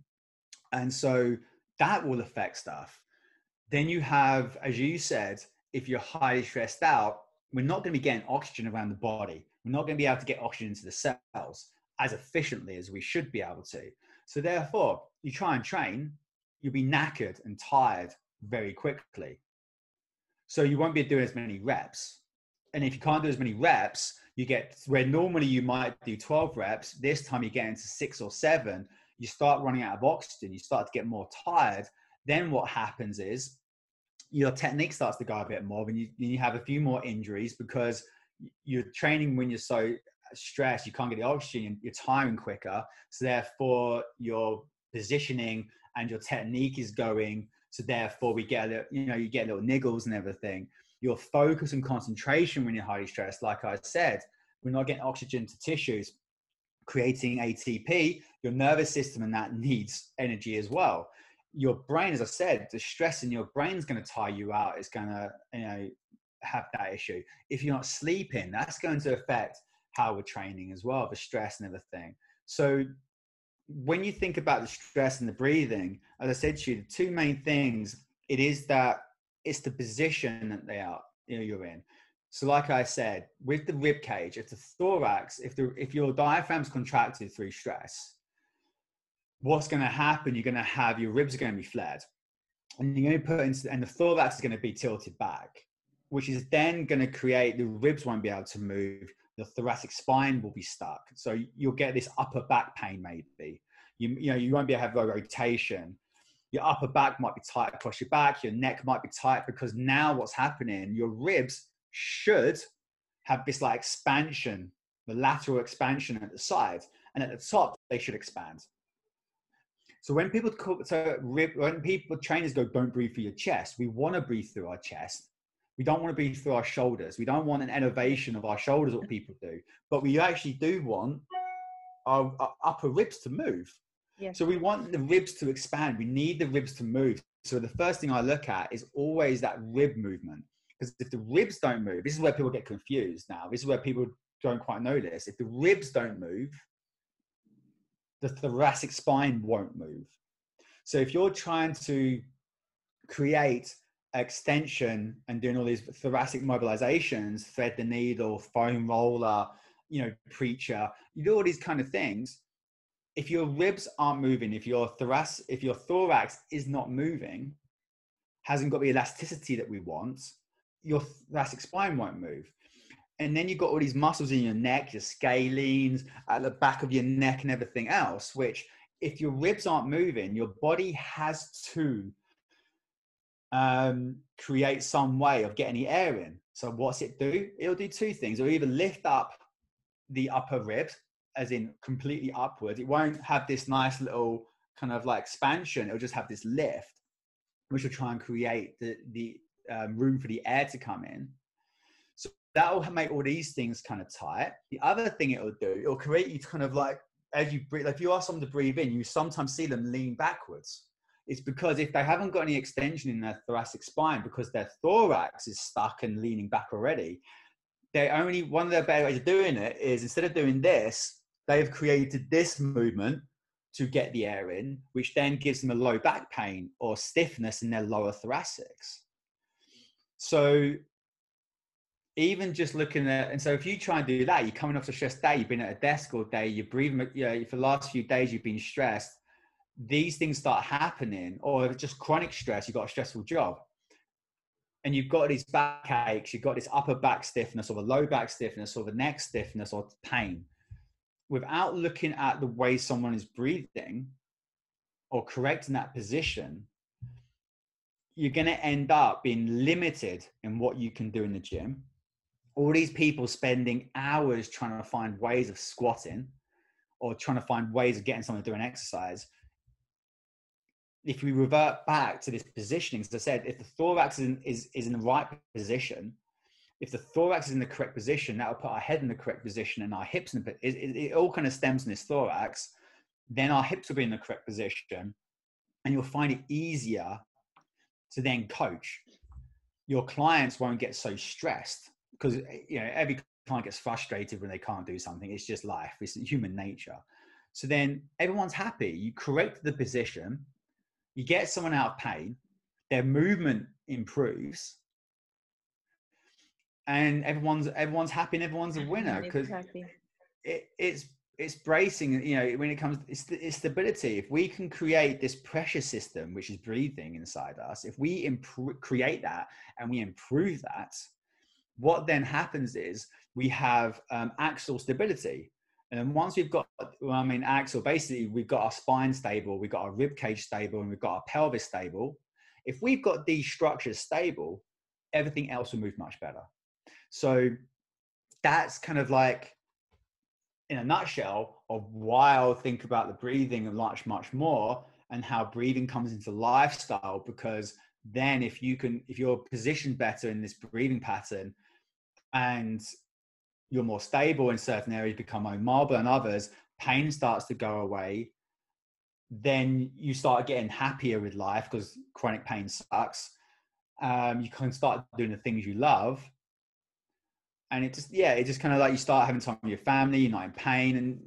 And so that will affect stuff. Then you have, as you said, if you're highly stressed out, we're not going to be getting oxygen around the body. We're not going to be able to get oxygen into the cells as efficiently as we should be able to. So therefore, you try and train, you'll be knackered and tired very quickly. So you won't be doing as many reps and if you can't do as many reps, you get where normally you might do 12 reps, this time you get into six or seven, you start running out of oxygen, you start to get more tired. Then what happens is your technique starts to go a bit more, and you, you have a few more injuries because you're training when you're so stressed, you can't get the oxygen, you're tiring quicker. So therefore, your positioning and your technique is going. So therefore, we get a little, you know, you get little niggles and everything your focus and concentration when you're highly stressed, like I said, we're not getting oxygen to tissues, creating ATP, your nervous system and that needs energy as well. Your brain, as I said, the stress in your brain is going to tire you out. It's going to, you know, have that issue. If you're not sleeping, that's going to affect how we're training as well, the stress and everything. So when you think about the stress and the breathing, as I said to you, the two main things, it is that it's the position that they are you know you're in. So like i said with the rib cage if the thorax if the if your diaphragm's contracted through stress what's going to happen? You're going to have your ribs are going to be flared. And you're going to put into and the thorax is going to be tilted back which is then going to create the ribs won't be able to move the thoracic spine will be stuck. So you'll get this upper back pain maybe. You, you know you won't be able to have a rotation your upper back might be tight across your back, your neck might be tight because now what's happening, your ribs should have this like expansion, the lateral expansion at the side, and at the top they should expand. So when people so rib, when people trainers go, don't breathe through your chest. We want to breathe through our chest. We don't want to breathe through our shoulders. We don't want an elevation of our shoulders, what people do, but we actually do want our, our upper ribs to move. So we want the ribs to expand. We need the ribs to move. So the first thing I look at is always that rib movement. Because if the ribs don't move, this is where people get confused now. This is where people don't quite know this. If the ribs don't move, the thoracic spine won't move. So if you're trying to create extension and doing all these thoracic mobilizations, thread the needle, foam roller, you know, preacher, you do all these kind of things. If your ribs aren't moving, if your thoracic, if your thorax is not moving, hasn't got the elasticity that we want, your thoracic spine won't move. And then you've got all these muscles in your neck, your scalenes, at the back of your neck, and everything else, which if your ribs aren't moving, your body has to um, create some way of getting the air in. So what's it do? It'll do two things. It'll either lift up the upper ribs, as in completely upwards. It won't have this nice little kind of like expansion. It'll just have this lift, which will try and create the, the um, room for the air to come in. So that will make all these things kind of tight. The other thing it will do, it'll create you kind of like, as you breathe, like if you ask someone to breathe in, you sometimes see them lean backwards. It's because if they haven't got any extension in their thoracic spine because their thorax is stuck and leaning back already, they only one of their better ways of doing it is instead of doing this, they've created this movement to get the air in, which then gives them a low back pain or stiffness in their lower thoracics. So even just looking at, and so if you try and do that, you're coming off a stressed day, you've been at a desk all day, you're breathing, you know, for the last few days, you've been stressed. These things start happening, or if it's just chronic stress, you've got a stressful job and you've got these back aches, you've got this upper back stiffness or the low back stiffness or the neck stiffness or pain, without looking at the way someone is breathing or correcting that position, you're going to end up being limited in what you can do in the gym. All these people spending hours trying to find ways of squatting or trying to find ways of getting someone to do an exercise if we revert back to this positioning, as I said, if the thorax is in, is, is in the right position, if the thorax is in the correct position, that will put our head in the correct position and our hips in the, it, it, it all kind of stems from this thorax. Then our hips will be in the correct position and you'll find it easier to then coach. Your clients won't get so stressed because, eh, you know, every client gets frustrated when they can't do something. It's just life. It's human nature. So then everyone's happy. You correct the position you get someone out of pain, their movement improves, and everyone's everyone's happy and everyone's a winner because it, it's it's bracing you know when it comes it's, it's stability if we can create this pressure system which is breathing inside us if we improve create that and we improve that what then happens is we have um, axial stability and once we've got, well, I mean, axle, basically we've got our spine stable, we've got our rib cage stable, and we've got our pelvis stable. If we've got these structures stable, everything else will move much better. So that's kind of like, in a nutshell, of why I'll think about the breathing and much, much more, and how breathing comes into lifestyle. Because then, if you can, if you're positioned better in this breathing pattern, and you're more stable in certain areas, become more mobile in others, pain starts to go away, then you start getting happier with life because chronic pain sucks. Um, you can start doing the things you love. And it just, yeah, it just kind of like you start having time with your family, you're not in pain. And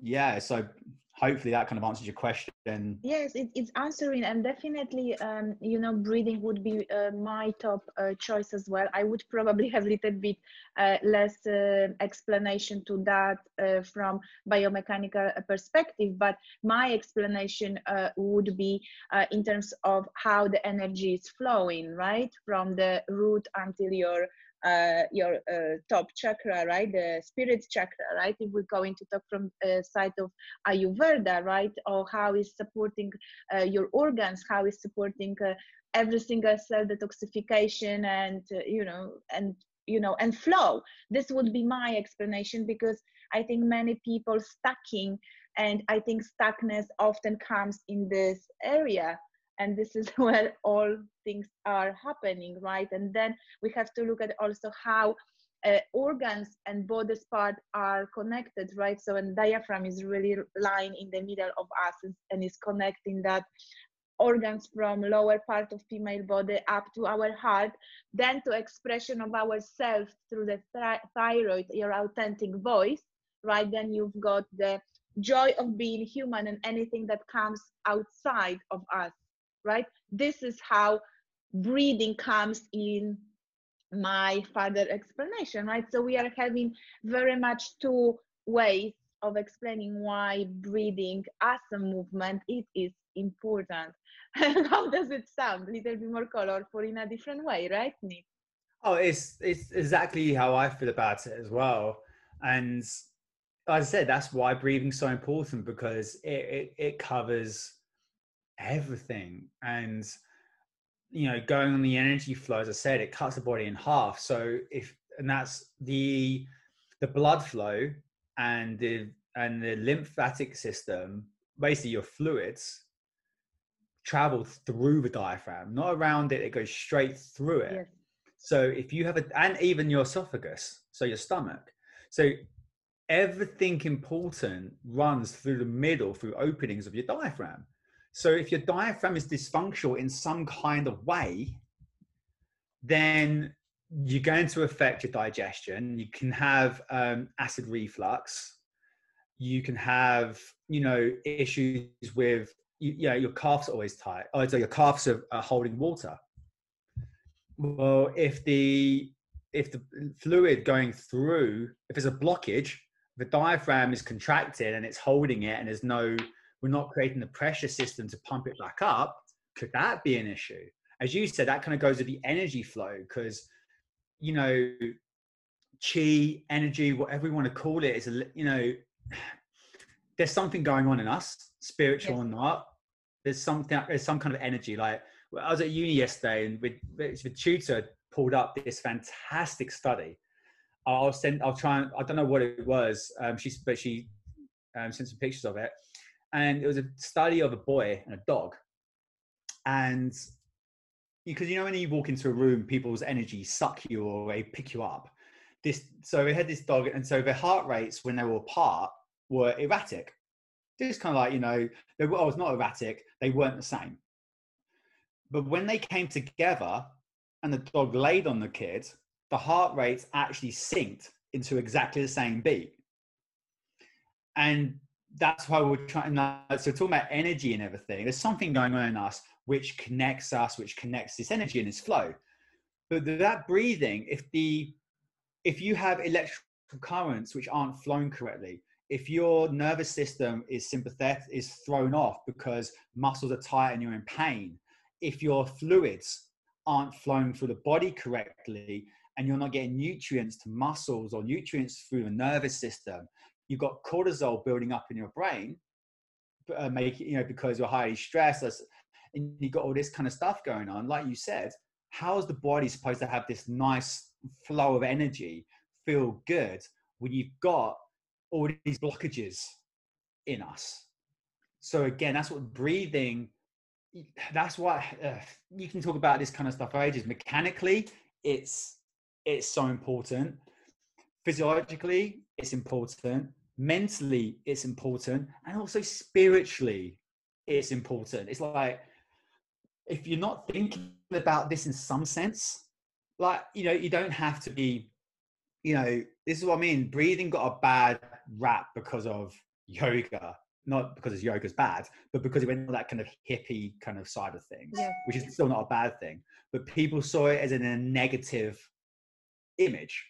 yeah, so hopefully that kind of answers your question yes it, it's answering and definitely um, you know breathing would be uh, my top uh, choice as well i would probably have a little bit uh, less uh, explanation to that uh, from biomechanical perspective but my explanation uh, would be in terms of how the energy is flowing right from the root until your uh, your uh, top chakra, right? The spirit chakra, right? If we're going to talk from a side of Ayurveda, right? Or how is supporting uh, your organs, how is supporting uh, every single cell detoxification and, uh, you know, and, you know, and flow. This would be my explanation because I think many people stacking and I think stuckness often comes in this area and this is where all things are happening right? And then we have to look at also how uh, organs and body part are connected right? So and diaphragm is really lying in the middle of us and is connecting that organs from lower part of female body up to our heart then to expression of ourself through the th- thyroid your authentic voice right? Then you've got the joy of being human and anything that comes outside of us right? This is how breathing comes in my further explanation right? So we are having very much two ways of explaining why breathing as a movement it is important. How does it sound? A little bit more colorful in a different way right Nick? oh it's it's exactly how i feel about it as well. And as i said that's why breathing's so important because it, it, it covers everything. And you know going on the energy flow as i said it cuts the body in half. So if and that's the the blood flow and the and the lymphatic system basically your fluids travel through the diaphragm. Not around it it goes straight through it. Yes. so if you have a and even your esophagus so your stomach. So everything important runs through the middle through openings of your diaphragm so if your diaphragm is dysfunctional in some kind of way then you're going to affect your digestion. You can have um, acid reflux. You can have, you know, issues with, you, you know, your calves are always tight. Oh, so your calves are, are holding water. Well, if the if the fluid going through, if there's a blockage, the diaphragm is contracted and it's holding it, and there's no, we're not creating the pressure system to pump it back up. Could that be an issue? As you said, that kind of goes with the energy flow because you know, chi, energy, whatever you want to call it, is a you know, there's something going on in us, spiritual yes. or not. There's something, there's some kind of energy. Like I was at uni yesterday, and with, the tutor pulled up this fantastic study. I'll send. I'll try and I don't know what it was. Um, she but she um, sent some pictures of it, and it was a study of a boy and a dog, and because you know when you walk into a room, people's energy suck you or they pick you up. This so we had this dog, and so their heart rates when they were apart were erratic. Just kind of like you know, they were. Oh, it's not erratic. They weren't the same. But when they came together, and the dog laid on the kid, the heart rates actually synced into exactly the same beat. And that's why we're trying. So talking about energy and everything, there's something going on in us which connects us, which connects this energy and this flow. But that breathing, if the if you have electrical currents which aren't flowing correctly, if your nervous system is sympathetic is thrown off because muscles are tight and you're in pain, if your fluids aren't flowing through the body correctly and you're not getting nutrients to muscles or nutrients through the nervous system, you've got cortisol building up in your brain, uh, make you know because you're highly stressed and you got all this kind of stuff going on, like you said, how is the body supposed to have this nice flow of energy, feel good when you've got all these blockages in us? So again, that's what breathing. That's why uh, you can talk about this kind of stuff for ages. Mechanically, it's it's so important. Physiologically, it's important. Mentally, it's important, and also spiritually, it's important. It's like if you're not thinking about this in some sense, like, you know, you don't have to be, you know, this is what I mean. Breathing got a bad rap because of yoga, not because yoga's bad, but because it went to that kind of hippie kind of side of things, yeah. which is still not a bad thing. But people saw it as in a negative image.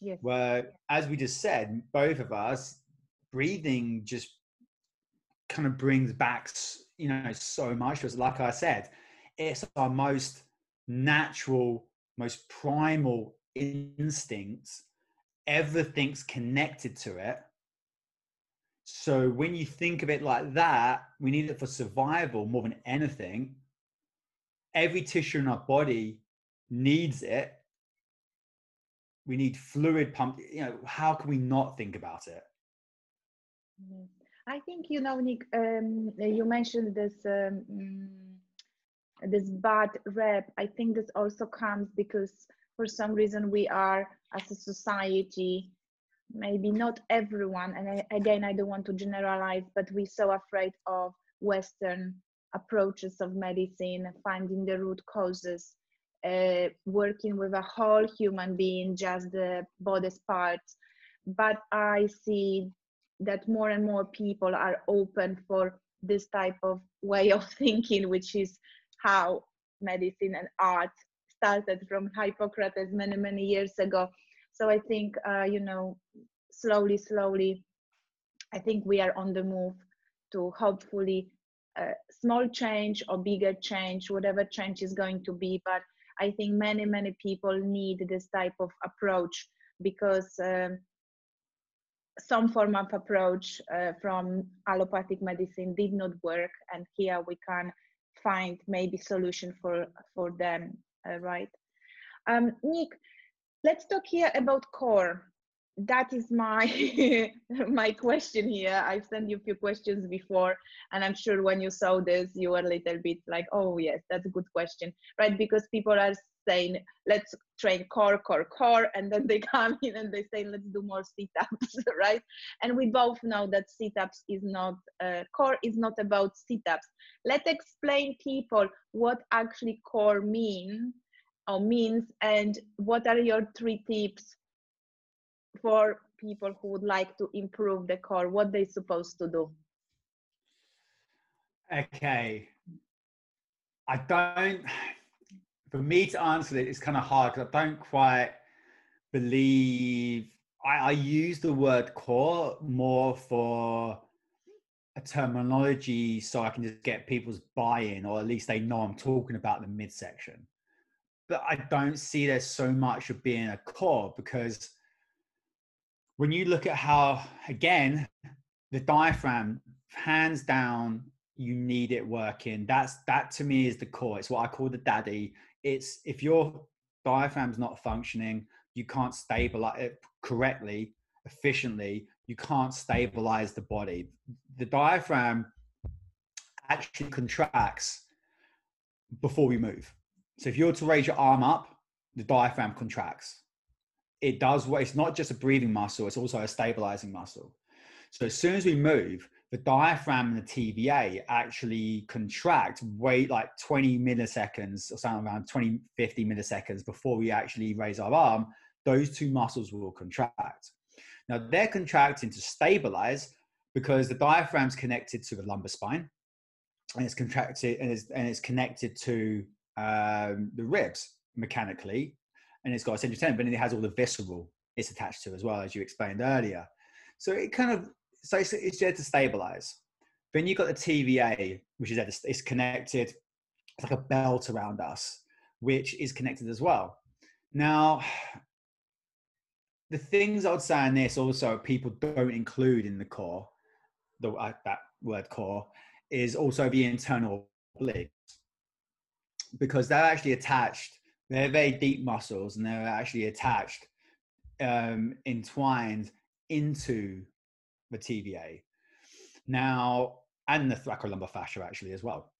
Yes. Where, as we just said, both of us, breathing just kind of brings back, you know, so much to us. Like I said, it's our most natural, most primal instincts. Everything's connected to it. So when you think of it like that, we need it for survival more than anything. Every tissue in our body needs it. We need fluid pump. You know, how can we not think about it? Mm-hmm. I think you know, Nick. Um, you mentioned this um, this bad rep i think this also comes because for some reason we are as a society maybe not everyone and I, again i don't want to generalize but we're so afraid of western approaches of medicine finding the root causes uh, working with a whole human being just the body's parts but i see that more and more people are open for this type of way of thinking, which is how medicine and art started from Hippocrates many, many years ago. So I think, uh, you know, slowly, slowly, I think we are on the move to hopefully a uh, small change or bigger change, whatever change is going to be. But I think many, many people need this type of approach because um, some form of approach uh, from allopathic medicine did not work and here we can find maybe solution for for them uh, right? Um, nick let's talk here about core that is my my question here. I've sent you a few questions before and i'm sure when you saw this you were a little bit like oh yes that's a good question right? Because people are saying let's train core core core and then they come in and they say let's do more sit-ups right? And we both know that sit-ups is not uh, core is not about sit-ups. Let's explain people what actually core mean or means and what are your three tips for people who would like to improve the core what they're supposed to do okay i don't for me to answer it, it's kind of hard because I don't quite believe. I, I use the word core more for a terminology so I can just get people's buy-in, or at least they know I'm talking about the midsection. But I don't see there's so much of being a core because when you look at how, again, the diaphragm, hands down, you need it working. That's that to me is the core. It's what I call the daddy it's if your diaphragm's not functioning, you can't stabilize it correctly, efficiently, you can't stabilize the body. The diaphragm actually contracts before we move. So if you're to raise your arm up, the diaphragm contracts. It does what it's not just a breathing muscle, it's also a stabilizing muscle. So as soon as we move, the diaphragm and the TVA actually contract wait like 20 milliseconds or something around 20, 50 milliseconds before we actually raise our arm, those two muscles will contract. Now they're contracting to stabilize because the diaphragm's connected to the lumbar spine and it's contracted and it's, and it's connected to um, the ribs mechanically and it's got a central tendon, but then it has all the visceral it's attached to as well, as you explained earlier. So it kind of so it's, it's there to stabilize. Then you've got the TVA, which is there it's connected. It's like a belt around us, which is connected as well. Now, the things I would say on this also people don't include in the core, the uh, that word core, is also the internal obliques because they're actually attached. They're very deep muscles and they're actually attached, um, entwined into the TVA. Now, and the thoracolumbar fascia actually as well.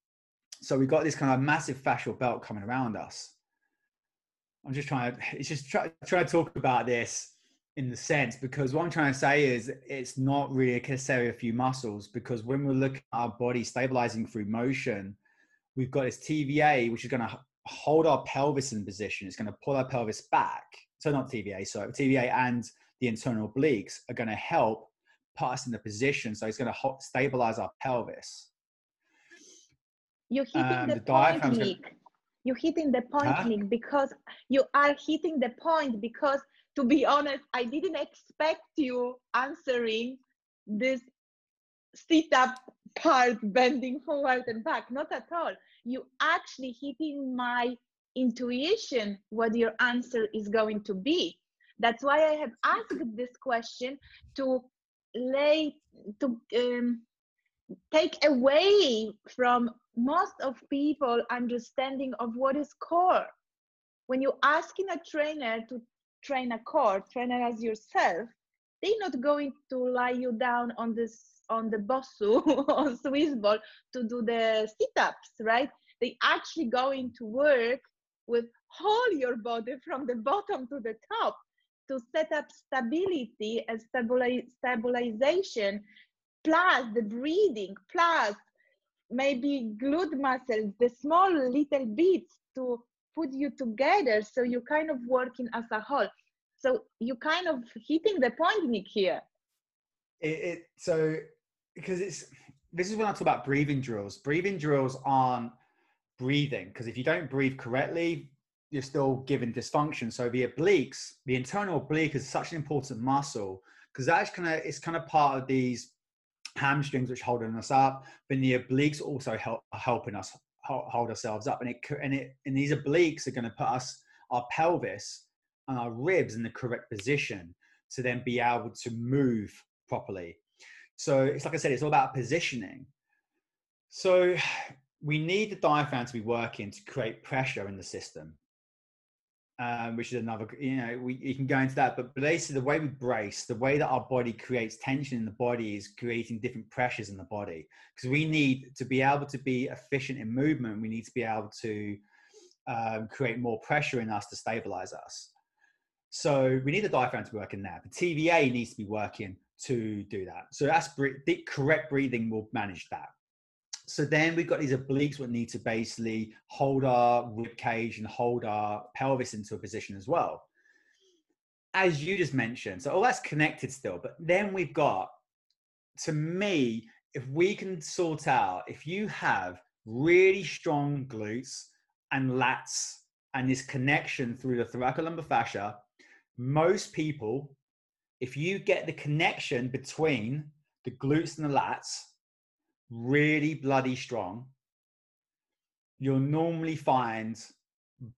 So we've got this kind of massive fascial belt coming around us. I'm just trying to, it's just try, try to talk about this in the sense because what I'm trying to say is it's not really a few muscles because when we're looking at our body stabilizing through motion, we've got this TVA which is going to hold our pelvis in position. It's going to pull our pelvis back. So not TVA, so TVA and the internal obliques are going to help put us in the position. So it's going to stabilize our pelvis. You're hitting um, the, the point, Nick. Gonna... You're hitting the point, huh? Nick, because you are hitting the point. Because to be honest, I didn't expect you answering this sit up part, bending forward and back. Not at all. You actually hitting my intuition what your answer is going to be. That's why I have asked this question to lay to um, take away from most of people understanding of what is core when you're asking a trainer to train a core trainer as yourself they're not going to lie you down on this on the bosu or swiss ball to do the sit-ups right they actually going to work with whole your body from the bottom to the top to set up stability and stabilization, plus the breathing, plus maybe glute muscles, the small little bits to put you together so you're kind of working as a whole. So you kind of hitting the point, Nick, here. it, it so because it's this is when I talk about breathing drills. Breathing drills aren't breathing because if you don't breathe correctly, you're still given dysfunction. So the obliques, the internal oblique is such an important muscle because that's kind of it's kind of part of these hamstrings which holding us up. But the obliques also help helping us hold ourselves up, and it and it and these obliques are going to put us our pelvis and our ribs in the correct position to then be able to move properly. So it's like I said, it's all about positioning. So we need the diaphragm to be working to create pressure in the system, um, which is another, you know, we you can go into that. But basically, the way we brace, the way that our body creates tension in the body is creating different pressures in the body. Because we need to be able to be efficient in movement, we need to be able to um, create more pressure in us to stabilize us. So we need the diaphragm to be working there. The TVA needs to be working to do that. So that's the correct breathing will manage that. So then we've got these obliques that need to basically hold our rib cage and hold our pelvis into a position as well. As you just mentioned, so all that's connected still, but then we've got, to me, if we can sort out, if you have really strong glutes and lats and this connection through the thoracolumbar fascia, most people if you get the connection between the glutes and the lats really bloody strong, you'll normally find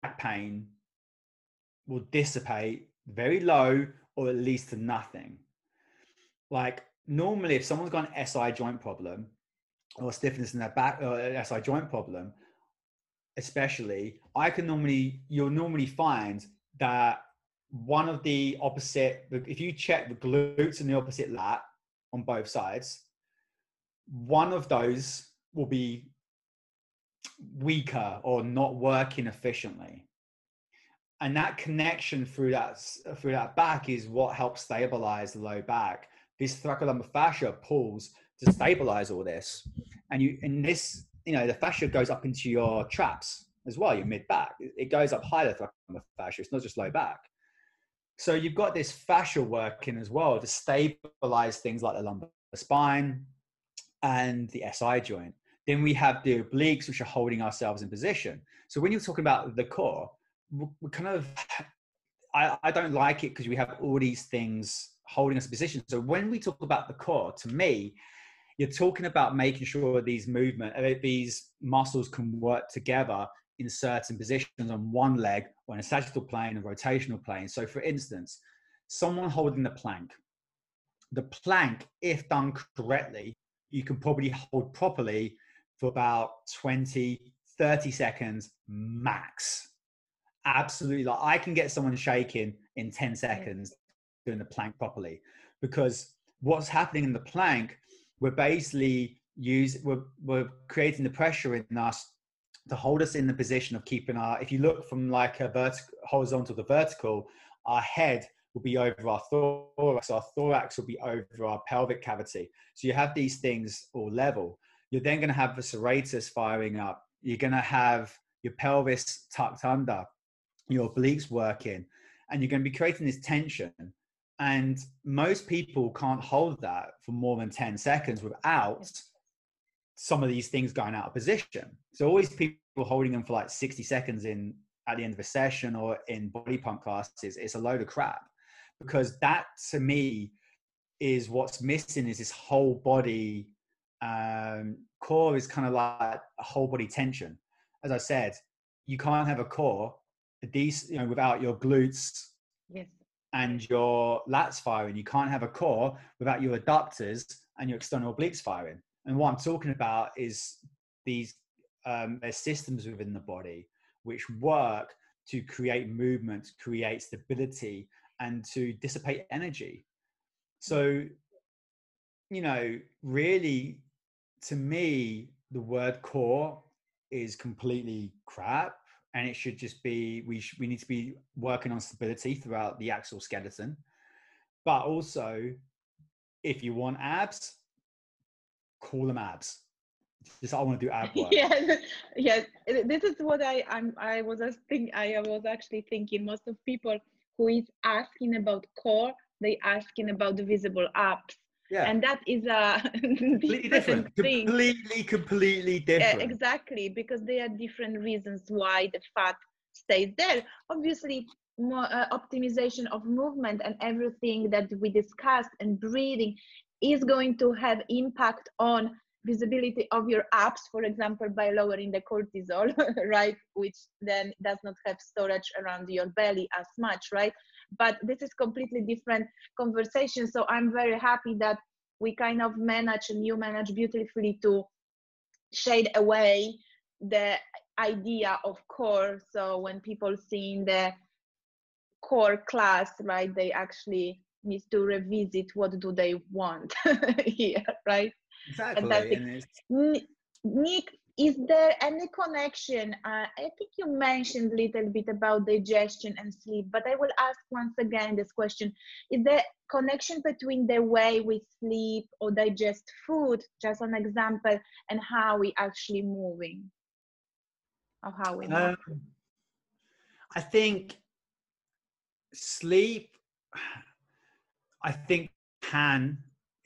back pain will dissipate very low or at least to nothing. Like normally, if someone's got an SI joint problem or stiffness in their back uh, or an SI joint problem, especially, I can normally you'll normally find that one of the opposite, if you check the glutes and the opposite lat on both sides, one of those will be weaker or not working efficiently. And that connection through that through that back is what helps stabilize the low back. This thoracolumbar fascia pulls to stabilize all this. And you in this, you know, the fascia goes up into your traps as well, your mid back. It goes up higher the thoracolumbar fascia. It's not just low back. So you've got this fascia working as well to stabilize things like the lumbar spine and the SI joint. Then we have the obliques, which are holding ourselves in position. So when you're talking about the core, we're kind of, I, I don't like it because we have all these things holding us in position. So when we talk about the core, to me, you're talking about making sure these movement, uh, these muscles can work together in certain positions on one leg or in a sagittal plane and rotational plane. So, for instance, someone holding the plank, the plank, if done correctly, you can probably hold properly for about 20, 30 seconds max. Absolutely. Like I can get someone shaking in 10 seconds doing the plank properly because what's happening in the plank, we're basically use we're, we're creating the pressure in us to hold us in the position of keeping our, if you look from like a vertical, horizontal to vertical, our head will be over our thorax, our thorax will be over our pelvic cavity. So you have these things all level. You're then going to have the serratus firing up. You're going to have your pelvis tucked under, your obliques working, and you're going to be creating this tension. And most people can't hold that for more than 10 seconds without some of these things going out of position. So always people holding them for like 60 seconds in at the end of a session or in body pump classes, it's a load of crap. Because that to me is what's missing is this whole body um, core is kind of like a whole body tension. As I said, you can't have a core these you know without your glutes yes. and your lats firing. You can't have a core without your adductors and your external obliques firing. And what I'm talking about is these um, systems within the body which work to create movement, create stability, and to dissipate energy. So, you know, really, to me, the word core is completely crap and it should just be we sh- we need to be working on stability throughout the axial skeleton but also if you want abs call them abs. Just I want to do ab work. yeah, yeah. This is what I I'm I was think I was actually thinking. Most of people who is asking about core, they asking about the visible abs. yeah. and that is a completely different, thing. completely completely different yeah, exactly because there are different reasons why the fat stays there obviously more uh, optimization of movement and everything that we discussed and breathing is going to have impact on visibility of your abs, for example by lowering the cortisol right which then does not have storage around your belly as much right? But this is completely different conversation. So i'm very happy that we kind of manage and you manage beautifully to shade away the idea of core. So when people see in the core class right they actually need to revisit what do they want here right? Exactly nick is there any connection uh, i think you mentioned a little bit about digestion and sleep but i will ask once again this question. Is there connection between the way we sleep or digest food just an example and how we actually moving? Of how we move? Um, i think sleep i think can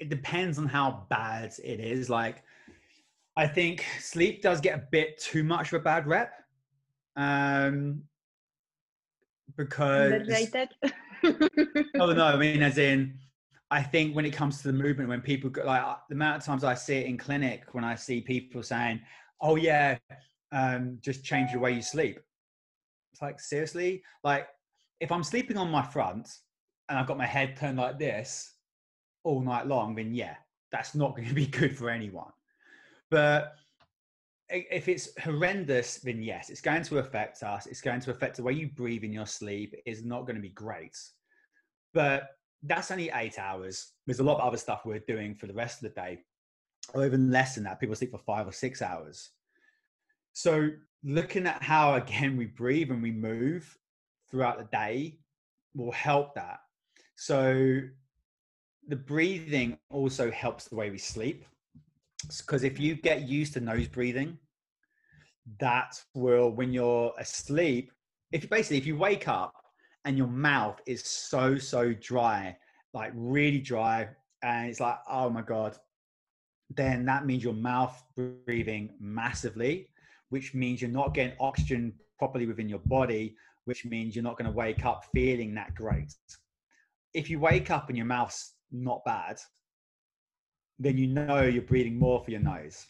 it depends on how bad it is. Like I think sleep does get a bit too much of a bad rep. Um, because oh no, I mean as in I think when it comes to the movement, when people go, like the amount of times I see it in clinic, when I see people saying, "Oh yeah, um, just change the way you sleep," it's like seriously, like if I'm sleeping on my front and I've got my head turned like this all night long, then yeah, that's not going to be good for anyone. But if it's horrendous, then yes, it's going to affect us. It's going to affect the way you breathe in your sleep. It's not going to be great. But that's only eight hours. There's a lot of other stuff we're doing for the rest of the day, or even less than that. People sleep for five or six hours. So, looking at how, again, we breathe and we move throughout the day will help that. So, the breathing also helps the way we sleep because if you get used to nose breathing, that will when you're asleep. If you basically if you wake up and your mouth is so so dry, like really dry, and it's like oh my god, then that means your mouth breathing massively, which means you're not getting oxygen properly within your body, which means you're not going to wake up feeling that great. If you wake up and your mouth's not bad, then you know you're breathing more for your nose.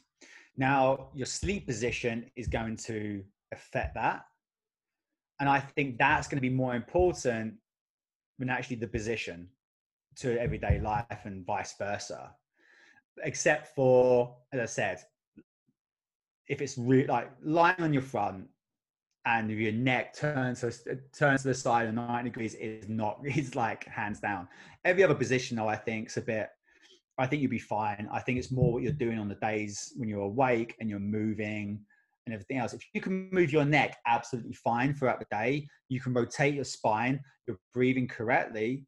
Now, your sleep position is going to affect that. And I think that's going to be more important than actually the position to everyday life and vice versa. Except for, as I said, if it's like lying on your front and your neck turns to, turns to the side of 90 degrees is not, it's like hands down. Every other position, though, I think is a bit I think you'll be fine. I think it's more what you're doing on the days when you're awake and you're moving and everything else. If you can move your neck absolutely fine throughout the day, you can rotate your spine, you're breathing correctly.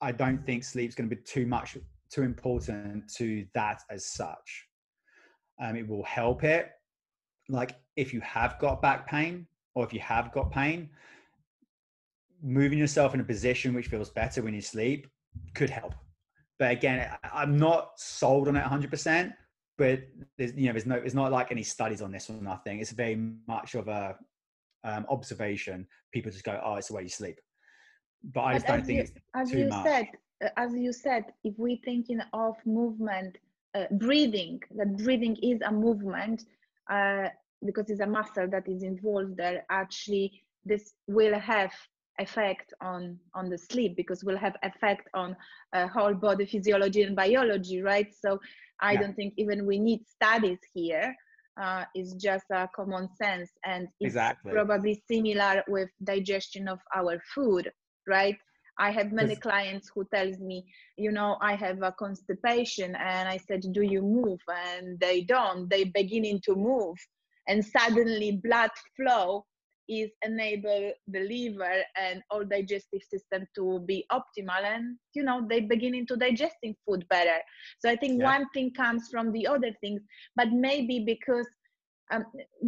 I don't think sleep's going to be too much, too important to that as such. Um, it will help it. Like if you have got back pain or if you have got pain, moving yourself in a position which feels better when you sleep could help but again, I'm not sold on it 100%. But there's, you know, there's no, it's not like any studies on this or nothing. It's very much of a um, observation. People just go, "Oh, it's the way you sleep." But I just but don't think you, it's as too you much. said, uh, as you said, if we're thinking of movement, uh, breathing, that breathing is a movement uh, because it's a muscle that is involved there. Actually, this will have effect on on the sleep because we'll have effect on uh, whole body physiology and biology right so i yeah. don't think even we need studies here uh, it's just a common sense and it's exactly. probably similar with digestion of our food right i have many clients who tells me you know i have a constipation and i said do you move? And they don't. They beginning to move. And suddenly blood flow is enable the liver and all digestive system to be optimal. And you know they beginning to digesting food better. So i think yeah. one thing comes from the other things. But maybe because um,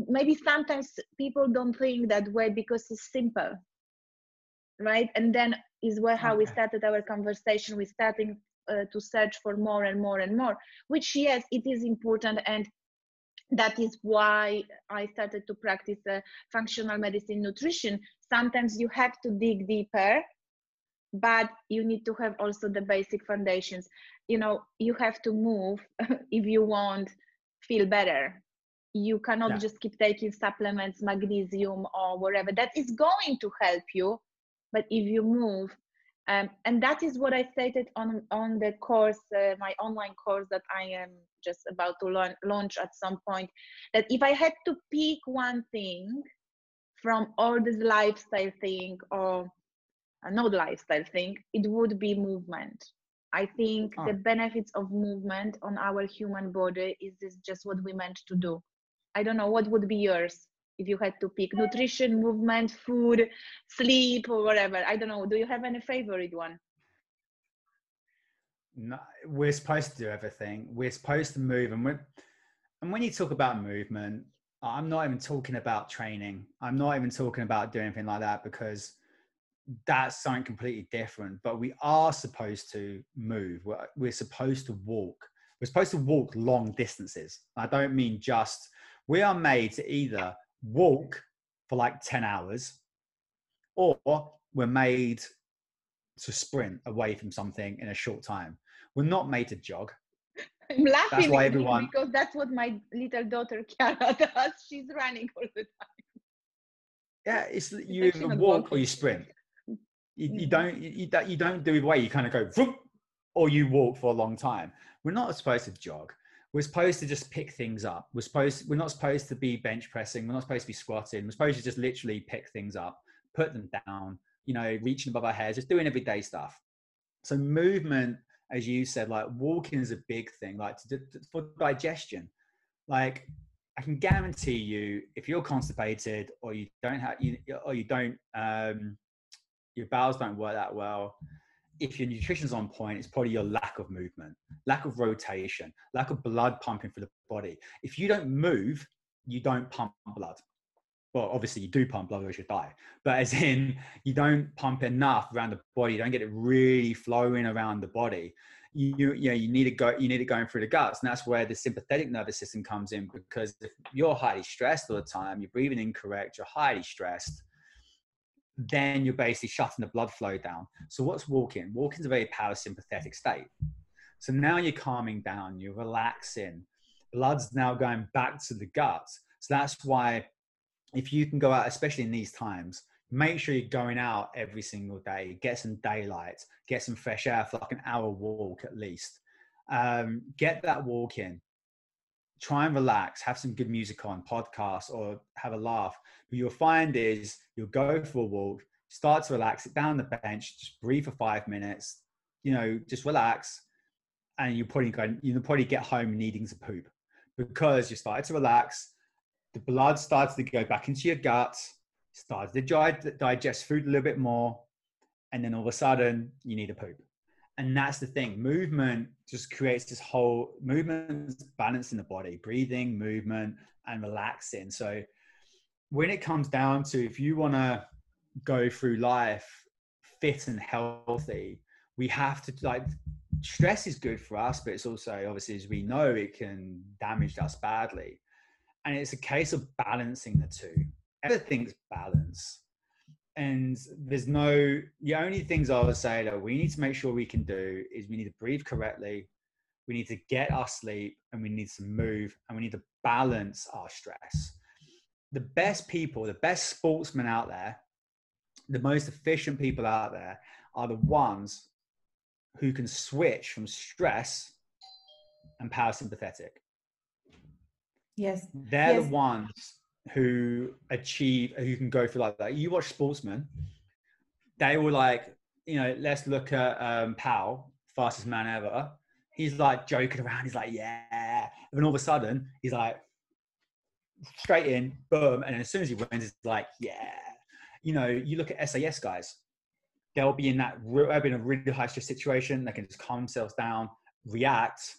maybe sometimes people don't think that way because it's simple right? And then is where how okay. we started our conversation. We starting uh, to search for more and more and more which yes it is important. And that is why i started to practice uh, functional medicine nutrition. Sometimes you have to dig deeper but you need to have also the basic foundations. You know you have to move if you want feel better. You cannot yeah. just keep taking supplements magnesium or whatever. That is going to help you but if you move um, and that is what i stated on on the course uh, my online course that i am just about to launch, launch at some point that if i had to pick one thing from all this lifestyle thing or not lifestyle thing it would be movement. I think oh. the benefits of movement on our human body is this just what we meant to do. I don't know what would be yours if you had to pick nutrition movement food sleep or whatever i don't know do you have any favorite one no, we're supposed to do everything we're supposed to move and we and when you talk about movement i'm not even talking about training i'm not even talking about doing anything like that because that's something completely different. But we are supposed to move. We're, we're supposed to walk. We're supposed to walk long distances. I don't mean just, we are made to either walk for like 10 hours or we're made to sprint away from something in a short time. We're not made to jog. I'm laughing that's why everyone... because that's what my little daughter Kiara does. She's running all the time. Yeah, it's you either walk or you sprint. You, you mm. don't you, you don't do it way. You kind of go vroom, or you walk for a long time. We're not supposed to jog. We're supposed to just pick things up. We're supposed we're not supposed to be bench pressing. We're not supposed to be squatting. We're supposed to just literally pick things up, put them down. You know, reaching above our heads, just doing everyday stuff. So movement, as you said, like walking is a big thing. Like to, to, for digestion, like I can guarantee you, if you're constipated or you don't have you or you don't um, your bowels don't work that well. If your nutrition's on point, it's probably your lack of movement, lack of rotation, lack of blood pumping through the body. If you don't move, you don't pump blood. Well, obviously you do pump blood or you die, but as in you don't pump enough around the body, you don't get it really flowing around the body. You, you know, you need to go, you need it going through the guts. And that's where the sympathetic nervous system comes in because if you're highly stressed all the time, you're breathing incorrect, you're highly stressed, then you're basically shutting the blood flow down. So what's walking? Walking is a very parasympathetic state. So now you're calming down, you're relaxing. Blood's now going back to the gut. So that's why if you can go out, especially in these times, make sure you're going out every single day, get some daylight, get some fresh air for like an hour walk at least. Um, get that walk in. Try and relax, have some good music on, podcast, or have a laugh what you'll find is you'll go for a walk, start to relax, sit down on the bench, just breathe for five minutes, you know, just relax. And you probably go, you'll probably get home needing to poop because you started to relax. The blood starts to go back into your gut, starts to digest food a little bit more. And then all of a sudden you need a poop. And that's the thing. Movement just creates this whole movement balance in the body, breathing, movement, and relaxing. So when it comes down to if you want to go through life fit and healthy, we have to like stress is good for us, but it's also obviously as we know it can damage us badly. And it's a case of balancing the two. Everything's balance. And there's no the only things I would say that we need to make sure we can do is we need to breathe correctly, we need to get our sleep, and we need to move, and we need to balance our stress the best people, the best sportsmen out there, the most efficient people out there are the ones who can switch from stress and parasympathetic. Yes. They're yes. the ones who achieve, who can go through like that. You watch sportsmen, they were like, you know, let's look at um, Powell, fastest man ever. He's like joking around. He's like, yeah. And all of a sudden, he's like, straight in, boom, and as soon as he wins, it's like, yeah. You know, you look at SAS guys, they'll be in that they'll be in a really high stress situation. They can just calm themselves down, react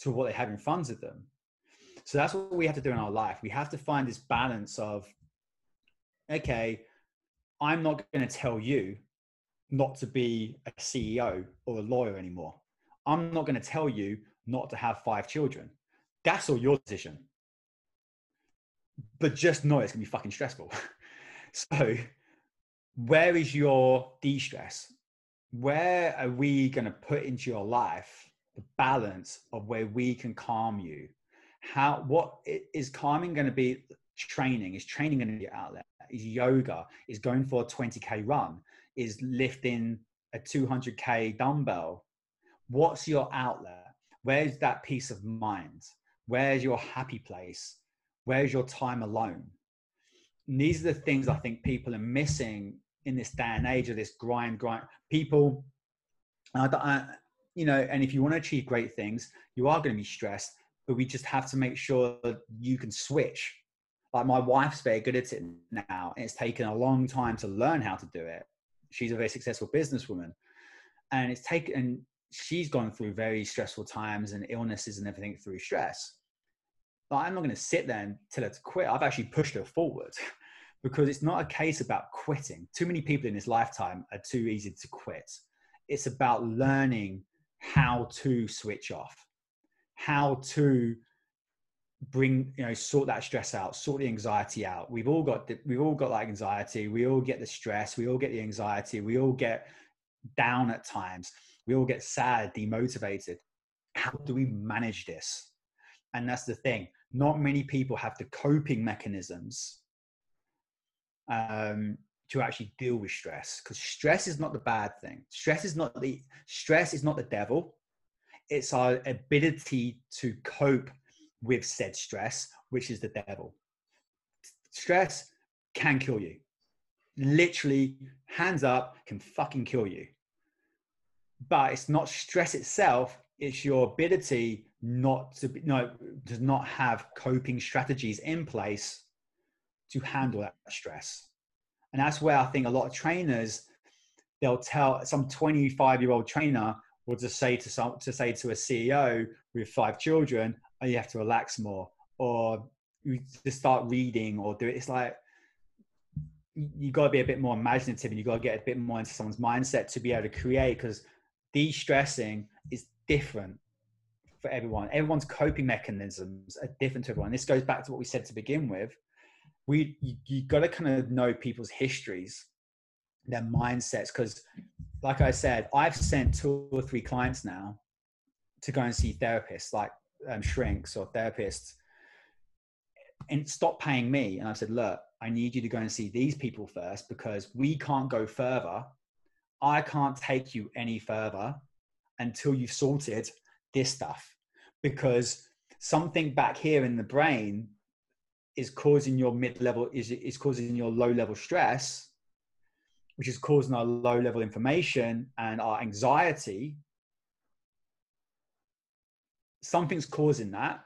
to what they have in front of them. So that's what we have to do in our life. We have to find this balance of, okay, I'm not going to tell you not to be a CEO or a lawyer anymore. I'm not going to tell you not to have five children. That's all your decision. But just know it's going to be fucking stressful. so, where is your de stress? Where are we going to put into your life the balance of where we can calm you? How, what is calming going to be? Training is training going to be outlet? Is yoga? Is going for a 20k run? Is lifting a 200k dumbbell? What's your outlet? Where's that peace of mind? Where's your happy place? Where's your time alone? And these are the things I think people are missing in this day and age of this grind, grind. People, you know, and if you want to achieve great things, you are going to be stressed, but we just have to make sure that you can switch. Like my wife's very good at it now, and it's taken a long time to learn how to do it. She's a very successful businesswoman, and it's taken she's gone through very stressful times and illnesses and everything through stress. But I'm not going to sit there and tell her to quit. I've actually pushed her forward because it's not a case about quitting. Too many people in this lifetime are too easy to quit. It's about learning how to switch off, how to bring you know sort that stress out sort the anxiety out we've all got the, we've all got like anxiety we all get the stress we all get the anxiety we all get down at times we all get sad, demotivated. How do we manage this? And that's the thing. Not many people have the coping mechanisms um, to actually deal with stress because stress is not the bad thing. Stress is not the stress is not the devil. It's our ability to cope with said stress, which is the devil. Stress can kill you. Literally, hands up, can fucking kill you but it's not stress itself it's your ability not to be no does not have coping strategies in place to handle that stress and that's where i think a lot of trainers they'll tell some 25 year old trainer will just say to some to say to a ceo with five children oh you have to relax more or you just start reading or do it it's like you got to be a bit more imaginative and you got to get a bit more into someone's mindset to be able to create because de-stressing is different for everyone. Everyone's coping mechanisms are different to everyone. This goes back to what we said to begin with. We you, you got to kind of know people's histories, their mindsets, because like I said, I've sent two or three clients now to go and see therapists, like um, shrinks or therapists, and stop paying me. And I said, look, I need you to go and see these people first because we can't go further I can't take you any further until you've sorted this stuff because something back here in the brain is causing your mid-level is, is causing your low level stress which is causing our low level inflammation and our anxiety something's causing that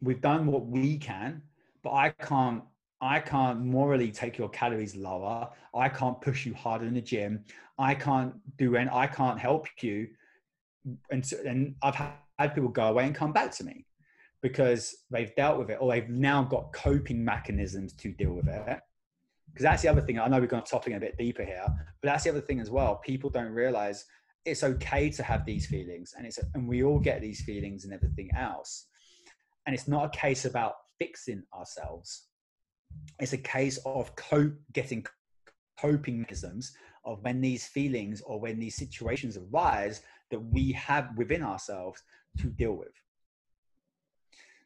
we've done what we can but i can't I can't morally take your calories lower. I can't push you harder in the gym. I can't do and I can't help you. And, so, and I've had people go away and come back to me because they've dealt with it or they've now got coping mechanisms to deal with it. Because that's the other thing. I know we're going to topic a bit deeper here, but that's the other thing as well. People don't realize it's okay to have these feelings, and it's and we all get these feelings and everything else. And it's not a case about fixing ourselves it's a case of cope, getting coping mechanisms of when these feelings or when these situations arise that we have within ourselves to deal with.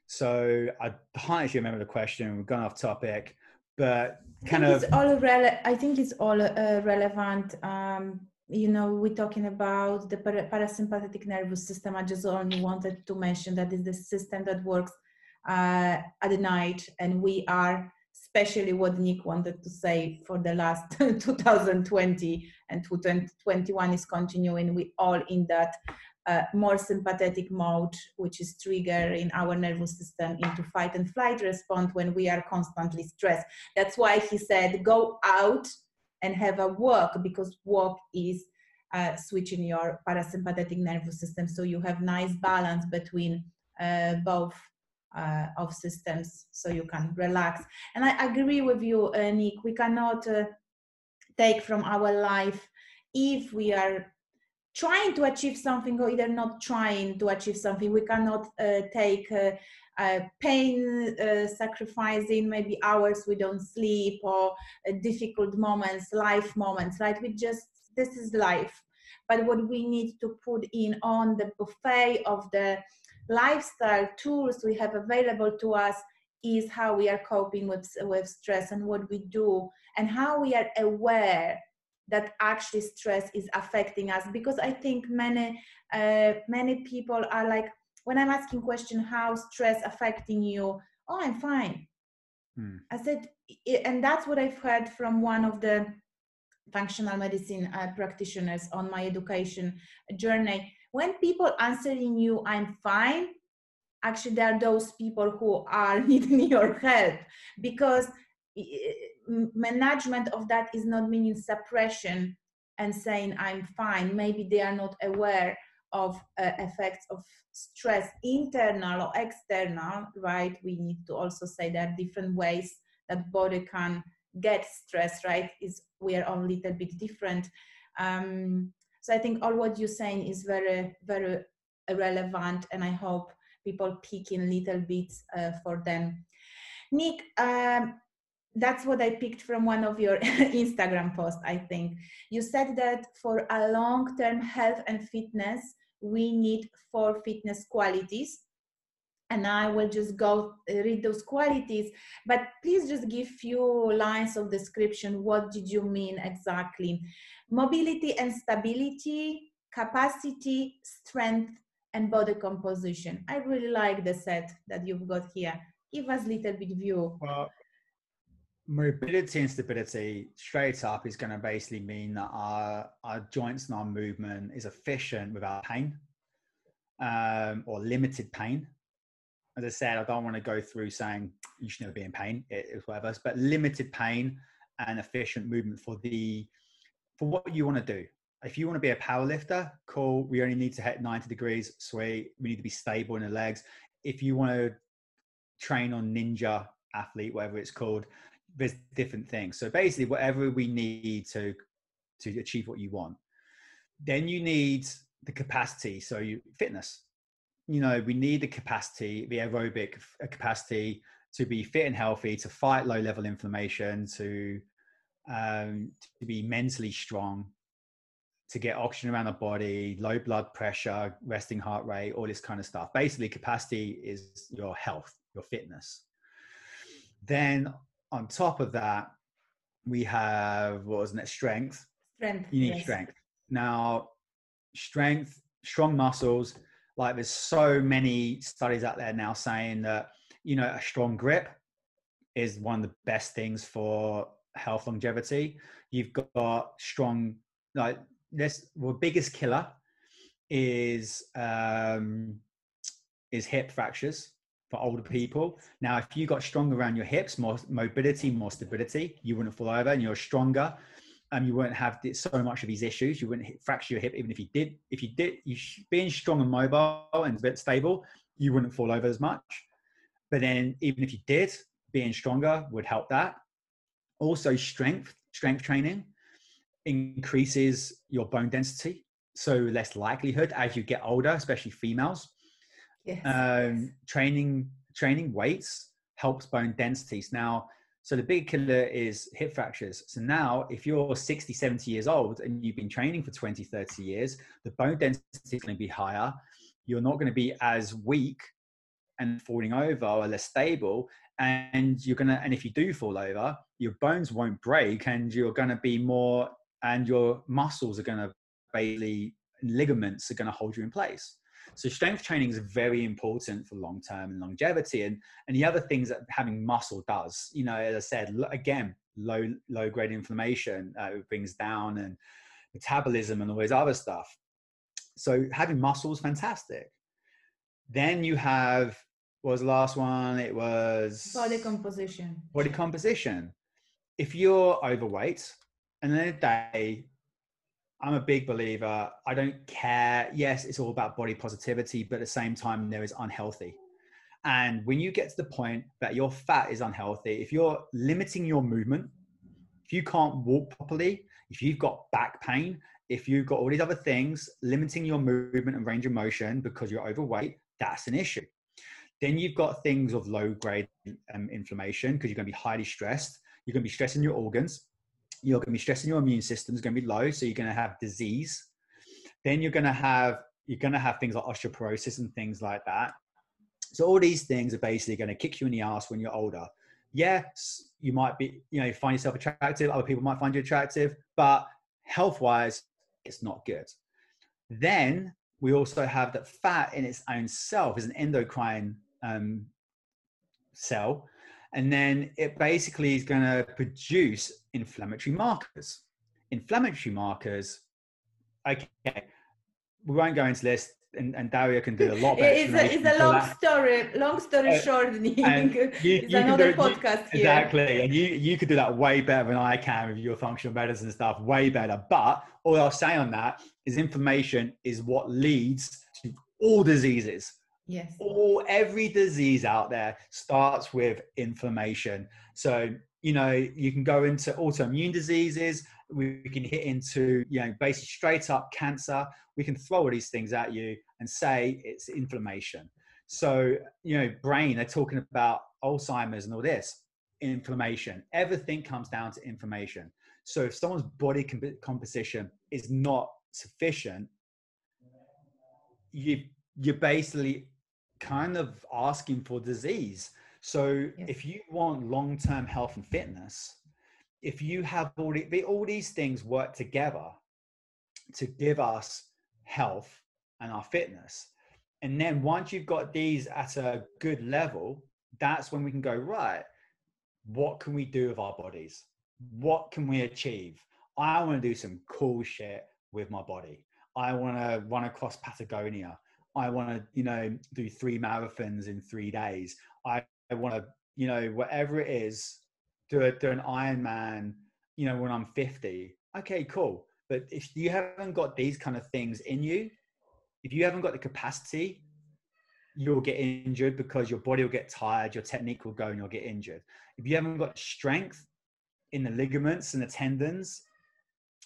So I can't actually remember the question. We've gone off topic, but kind of. It's all rele- I think it's all uh, relevant. Um, you know, we're talking about the parasympathetic nervous system. I just only wanted to mention that is the system that works uh, at the night, and we are especially what Nick wanted to say for the last 2020 and 2021 is continuing. We all in that uh, more sympathetic mode, which is triggering our nervous system into fight and flight response when we are constantly stressed. That's why he said, go out and have a walk because walk is uh, switching your parasympathetic nervous system. So you have nice balance between uh, both uh, of systems so you can relax. And I agree with you, uh, Nick. We cannot uh, take from our life if we are trying to achieve something or either not trying to achieve something. We cannot uh, take uh, uh, pain uh, sacrificing maybe hours we don't sleep or uh, difficult moments life moments right we just this is life but what we need to put in on the buffet of the lifestyle tools we have available to us is how we are coping with, with stress and what we do and how we are aware that actually stress is affecting us because i think many uh, many people are like when i'm asking question how stress affecting you? Oh i'm fine. Hmm. i said and that's what i've heard from one of the functional medicine uh, practitioners on my education journey. When people answering you i'm fine actually there are those people who are needing your help because management of that is not meaning suppression and saying i'm fine. Maybe they are not aware of uh, effects of stress internal or external right? We need to also say there are different ways that body can get stress right? Is we are all a little bit different. Um, so i think all what you're saying is very very relevant and i hope people pick in little bits uh, for them. Nick um, that's what I picked from one of your Instagram posts, I think. You said that for a long term health and fitness, we need four fitness qualities. And I will just go uh, read those qualities, but please just give few lines of description. What did you mean exactly? Mobility and stability, capacity, strength, and body composition. I really like the set that you've got here. Give us a little bit view. Well, mobility and stability straight up is going to basically mean that our, our joints and our movement is efficient without pain um, or limited pain. As I said, I don't want to go through saying you should never be in pain, it is whatever, but limited pain and efficient movement for the for what you want to do. If you want to be a power lifter, cool. We only need to hit 90 degrees, sweet. We need to be stable in the legs. If you want to train on ninja athlete, whatever it's called, there's different things. So basically, whatever we need to to achieve what you want, then you need the capacity. So you fitness. You know, we need the capacity, the aerobic capacity to be fit and healthy, to fight low level inflammation, to um, to be mentally strong, to get oxygen around the body, low blood pressure, resting heart rate, all this kind of stuff. Basically, capacity is your health, your fitness. Then on top of that, we have what was it? Strength. Strength. You need yes. strength. Now, strength, strong muscles. Like there's so many studies out there now saying that you know a strong grip is one of the best things for health longevity. You've got strong like this. Well, biggest killer is um, is hip fractures for older people. Now, if you got stronger around your hips, more mobility, more stability, you wouldn't fall over and you're stronger. Um, you wouldn't have so much of these issues. You wouldn't fracture your hip, even if you did. If you did, you being strong and mobile and a bit stable, you wouldn't fall over as much. But then, even if you did, being stronger would help that. Also, strength, strength training increases your bone density, so less likelihood as you get older, especially females, Yes. Um, training training weights helps bone densities. Now, so the big killer is hip fractures. So now, if you're 60, 70 years old and you've been training for 20, 30 years, the bone density is going to be higher. You're not going to be as weak and falling over or less stable. And you're going to, and if you do fall over, your bones won't break and you're going to be more, and your muscles are going to basically, ligaments are going to hold you in place. So strength training is very important for long term and longevity. And and the other things that having muscle does, you know, as I said, again, low low grade inflammation uh, brings down and metabolism and all this other stuff. So having muscle is fantastic. Then you have what was the last one? It was body composition. Body composition. If you're overweight, and then a day I'm a big believer. I don't care. Yes, it's all about body positivity, but at the same time, there is unhealthy. And when you get to the point that your fat is unhealthy, if you're limiting your movement, if you can't walk properly, if you've got back pain, if you've got all these other things limiting your movement and range of motion because you're overweight, that's an issue. Then you've got things of low grade um, inflammation because you're going to be highly stressed. You're going to be stressing your organs. You're going to be stressing your immune system is going to be low, so you're going to have disease. Then you're going to have you're going to have things like osteoporosis and things like that. So all these things are basically going to kick you in the ass when you're older. Yes, you might be, you know, you find yourself attractive. Other people might find you attractive, but health-wise, it's not good. Then we also have that fat in its own self is an endocrine um, cell, and then it basically is going to produce inflammatory markers. Inflammatory markers. Okay, we won't go into this and, and Daria can do a lot better. It's a, it's a long that. story. Long story uh, short, you, it's you another do, podcast you, Exactly, and you you could do that way better than I can with your functional medicine stuff. Way better. But all I'll say on that is inflammation is what leads to all diseases. Yes. All every disease out there starts with inflammation. So you know you can go into autoimmune diseases. We can hit into you know basically straight up cancer. We can throw all these things at you and say it's inflammation. So you know brain they're talking about alzheimer's and all this inflammation. Everything comes down to inflammation. So if someone's body comp- composition is not sufficient you you're basically kind of asking for disease. So yes. if you want long-term health and fitness if you have all, the, all these things work together to give us health and our fitness. And then once you've got these at a good level that's when we can go right what can we do with our bodies? What can we achieve? I want to do some cool shit with my body. I want to run across patagonia i want to you know do three marathons in three days i, I want to you know whatever it is do a do an Ironman, you know, when I'm 50. Okay, cool. But if you haven't got these kind of things in you, if you haven't got the capacity, you'll get injured because your body will get tired, your technique will go, and you'll get injured. If you haven't got strength in the ligaments and the tendons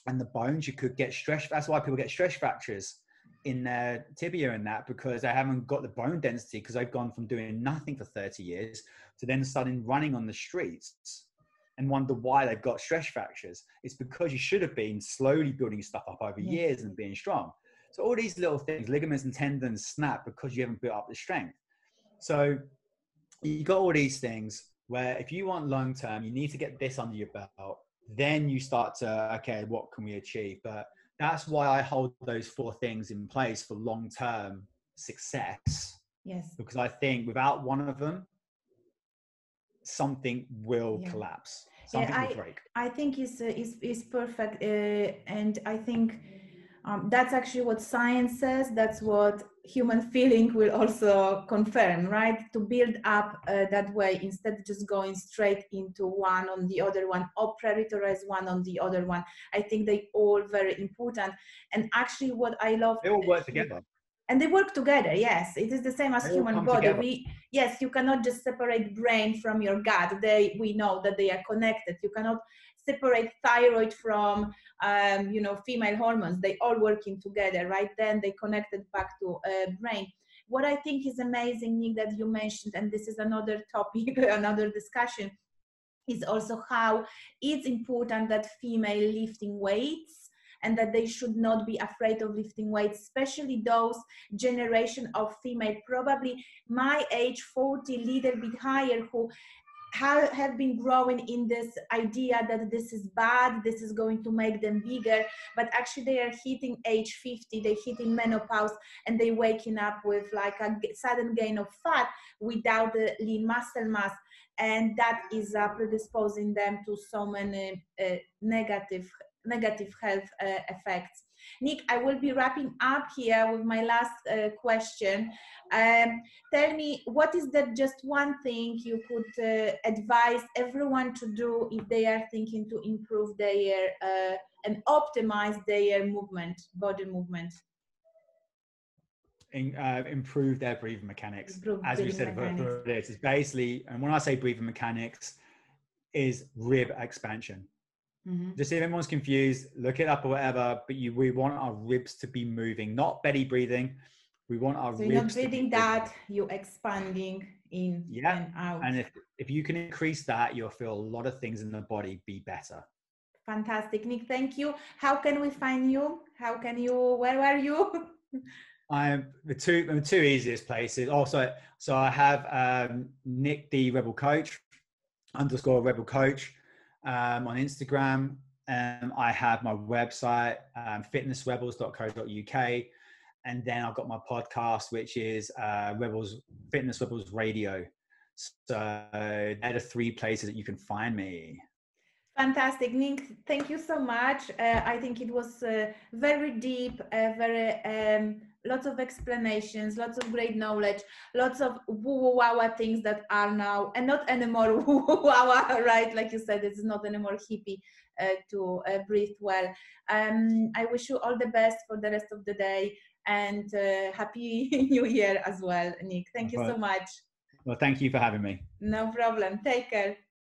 and the bones, you could get stress. That's why people get stress fractures in their tibia and that because they haven't got the bone density because they've gone from doing nothing for 30 years to then starting running on the streets and wonder why they've got stress fractures. It's because you should have been slowly building stuff up over years and being strong. So all these little things, ligaments and tendons snap because you haven't built up the strength. So you got all these things where if you want long term, you need to get this under your belt. Then you start to okay, what can we achieve? But that's why I hold those four things in place for long term success. Yes. Because I think without one of them, something will yeah. collapse. Something yeah, I, will break. I think is uh, is is perfect, uh, and I think um, that's actually what science says. That's what human feeling will also confirm, right? To build up uh, that way instead of just going straight into one on the other one or prioritize one on the other one. I think they all very important. And actually, what I love they all work together and they work together yes it is the same as human body together. we yes you cannot just separate brain from your gut they we know that they are connected you cannot separate thyroid from um, you know female hormones. They all working together right? Then they connected back to uh, brain. What i think is amazing nick that you mentioned and this is another topic another discussion is also how it's important that female lifting weights and that they should not be afraid of lifting weights, especially those generation of female, probably my age, 40, little bit higher, who have been growing in this idea that this is bad, this is going to make them bigger, but actually they are hitting age 50, they're hitting menopause, and they're waking up with like a sudden gain of fat without the lean muscle mass. And that is uh, predisposing them to so many uh, negative negative health uh, effects. Nick, I will be wrapping up here with my last uh, question. Um, tell me, what is that just one thing you could uh, advise everyone to do if they are thinking to improve their uh, and optimize their movement, body movement? In, uh, improve their breathing mechanics. Improve As we said, before, it's basically, and when I say breathing mechanics, is rib expansion Mm-hmm. Just if anyone's confused, look it up or whatever. But you, we want our ribs to be moving, not belly breathing. We want our so ribs. you're not breathing that, you're expanding in yeah. and out. And if if you can increase that, you'll feel a lot of things in the body be better. Fantastic, Nick. Thank you. How can we find you? How can you? Where are you? I'm the two the two easiest places. Also, so I have um, Nick the Rebel Coach underscore Rebel Coach um, on Instagram. Um, I have my website, um, fitnessrebels.co.uk. And then I've got my podcast, which is uh, Rebels Fitness Rebels Radio. So they're the three places that you can find me. Fantastic, Nick. Thank you so much. Uh, I think it was uh, very deep, uh, very um, lots of explanations, lots of great knowledge, lots of woo wah things that are now and not anymore woo wah right? Like you said, it's not anymore hippie uh, to uh, breathe well. Um, I wish you all the best for the rest of the day and uh, happy new year as well, Nick. Thank you so much. Well, thank you for having me. No problem. Take care.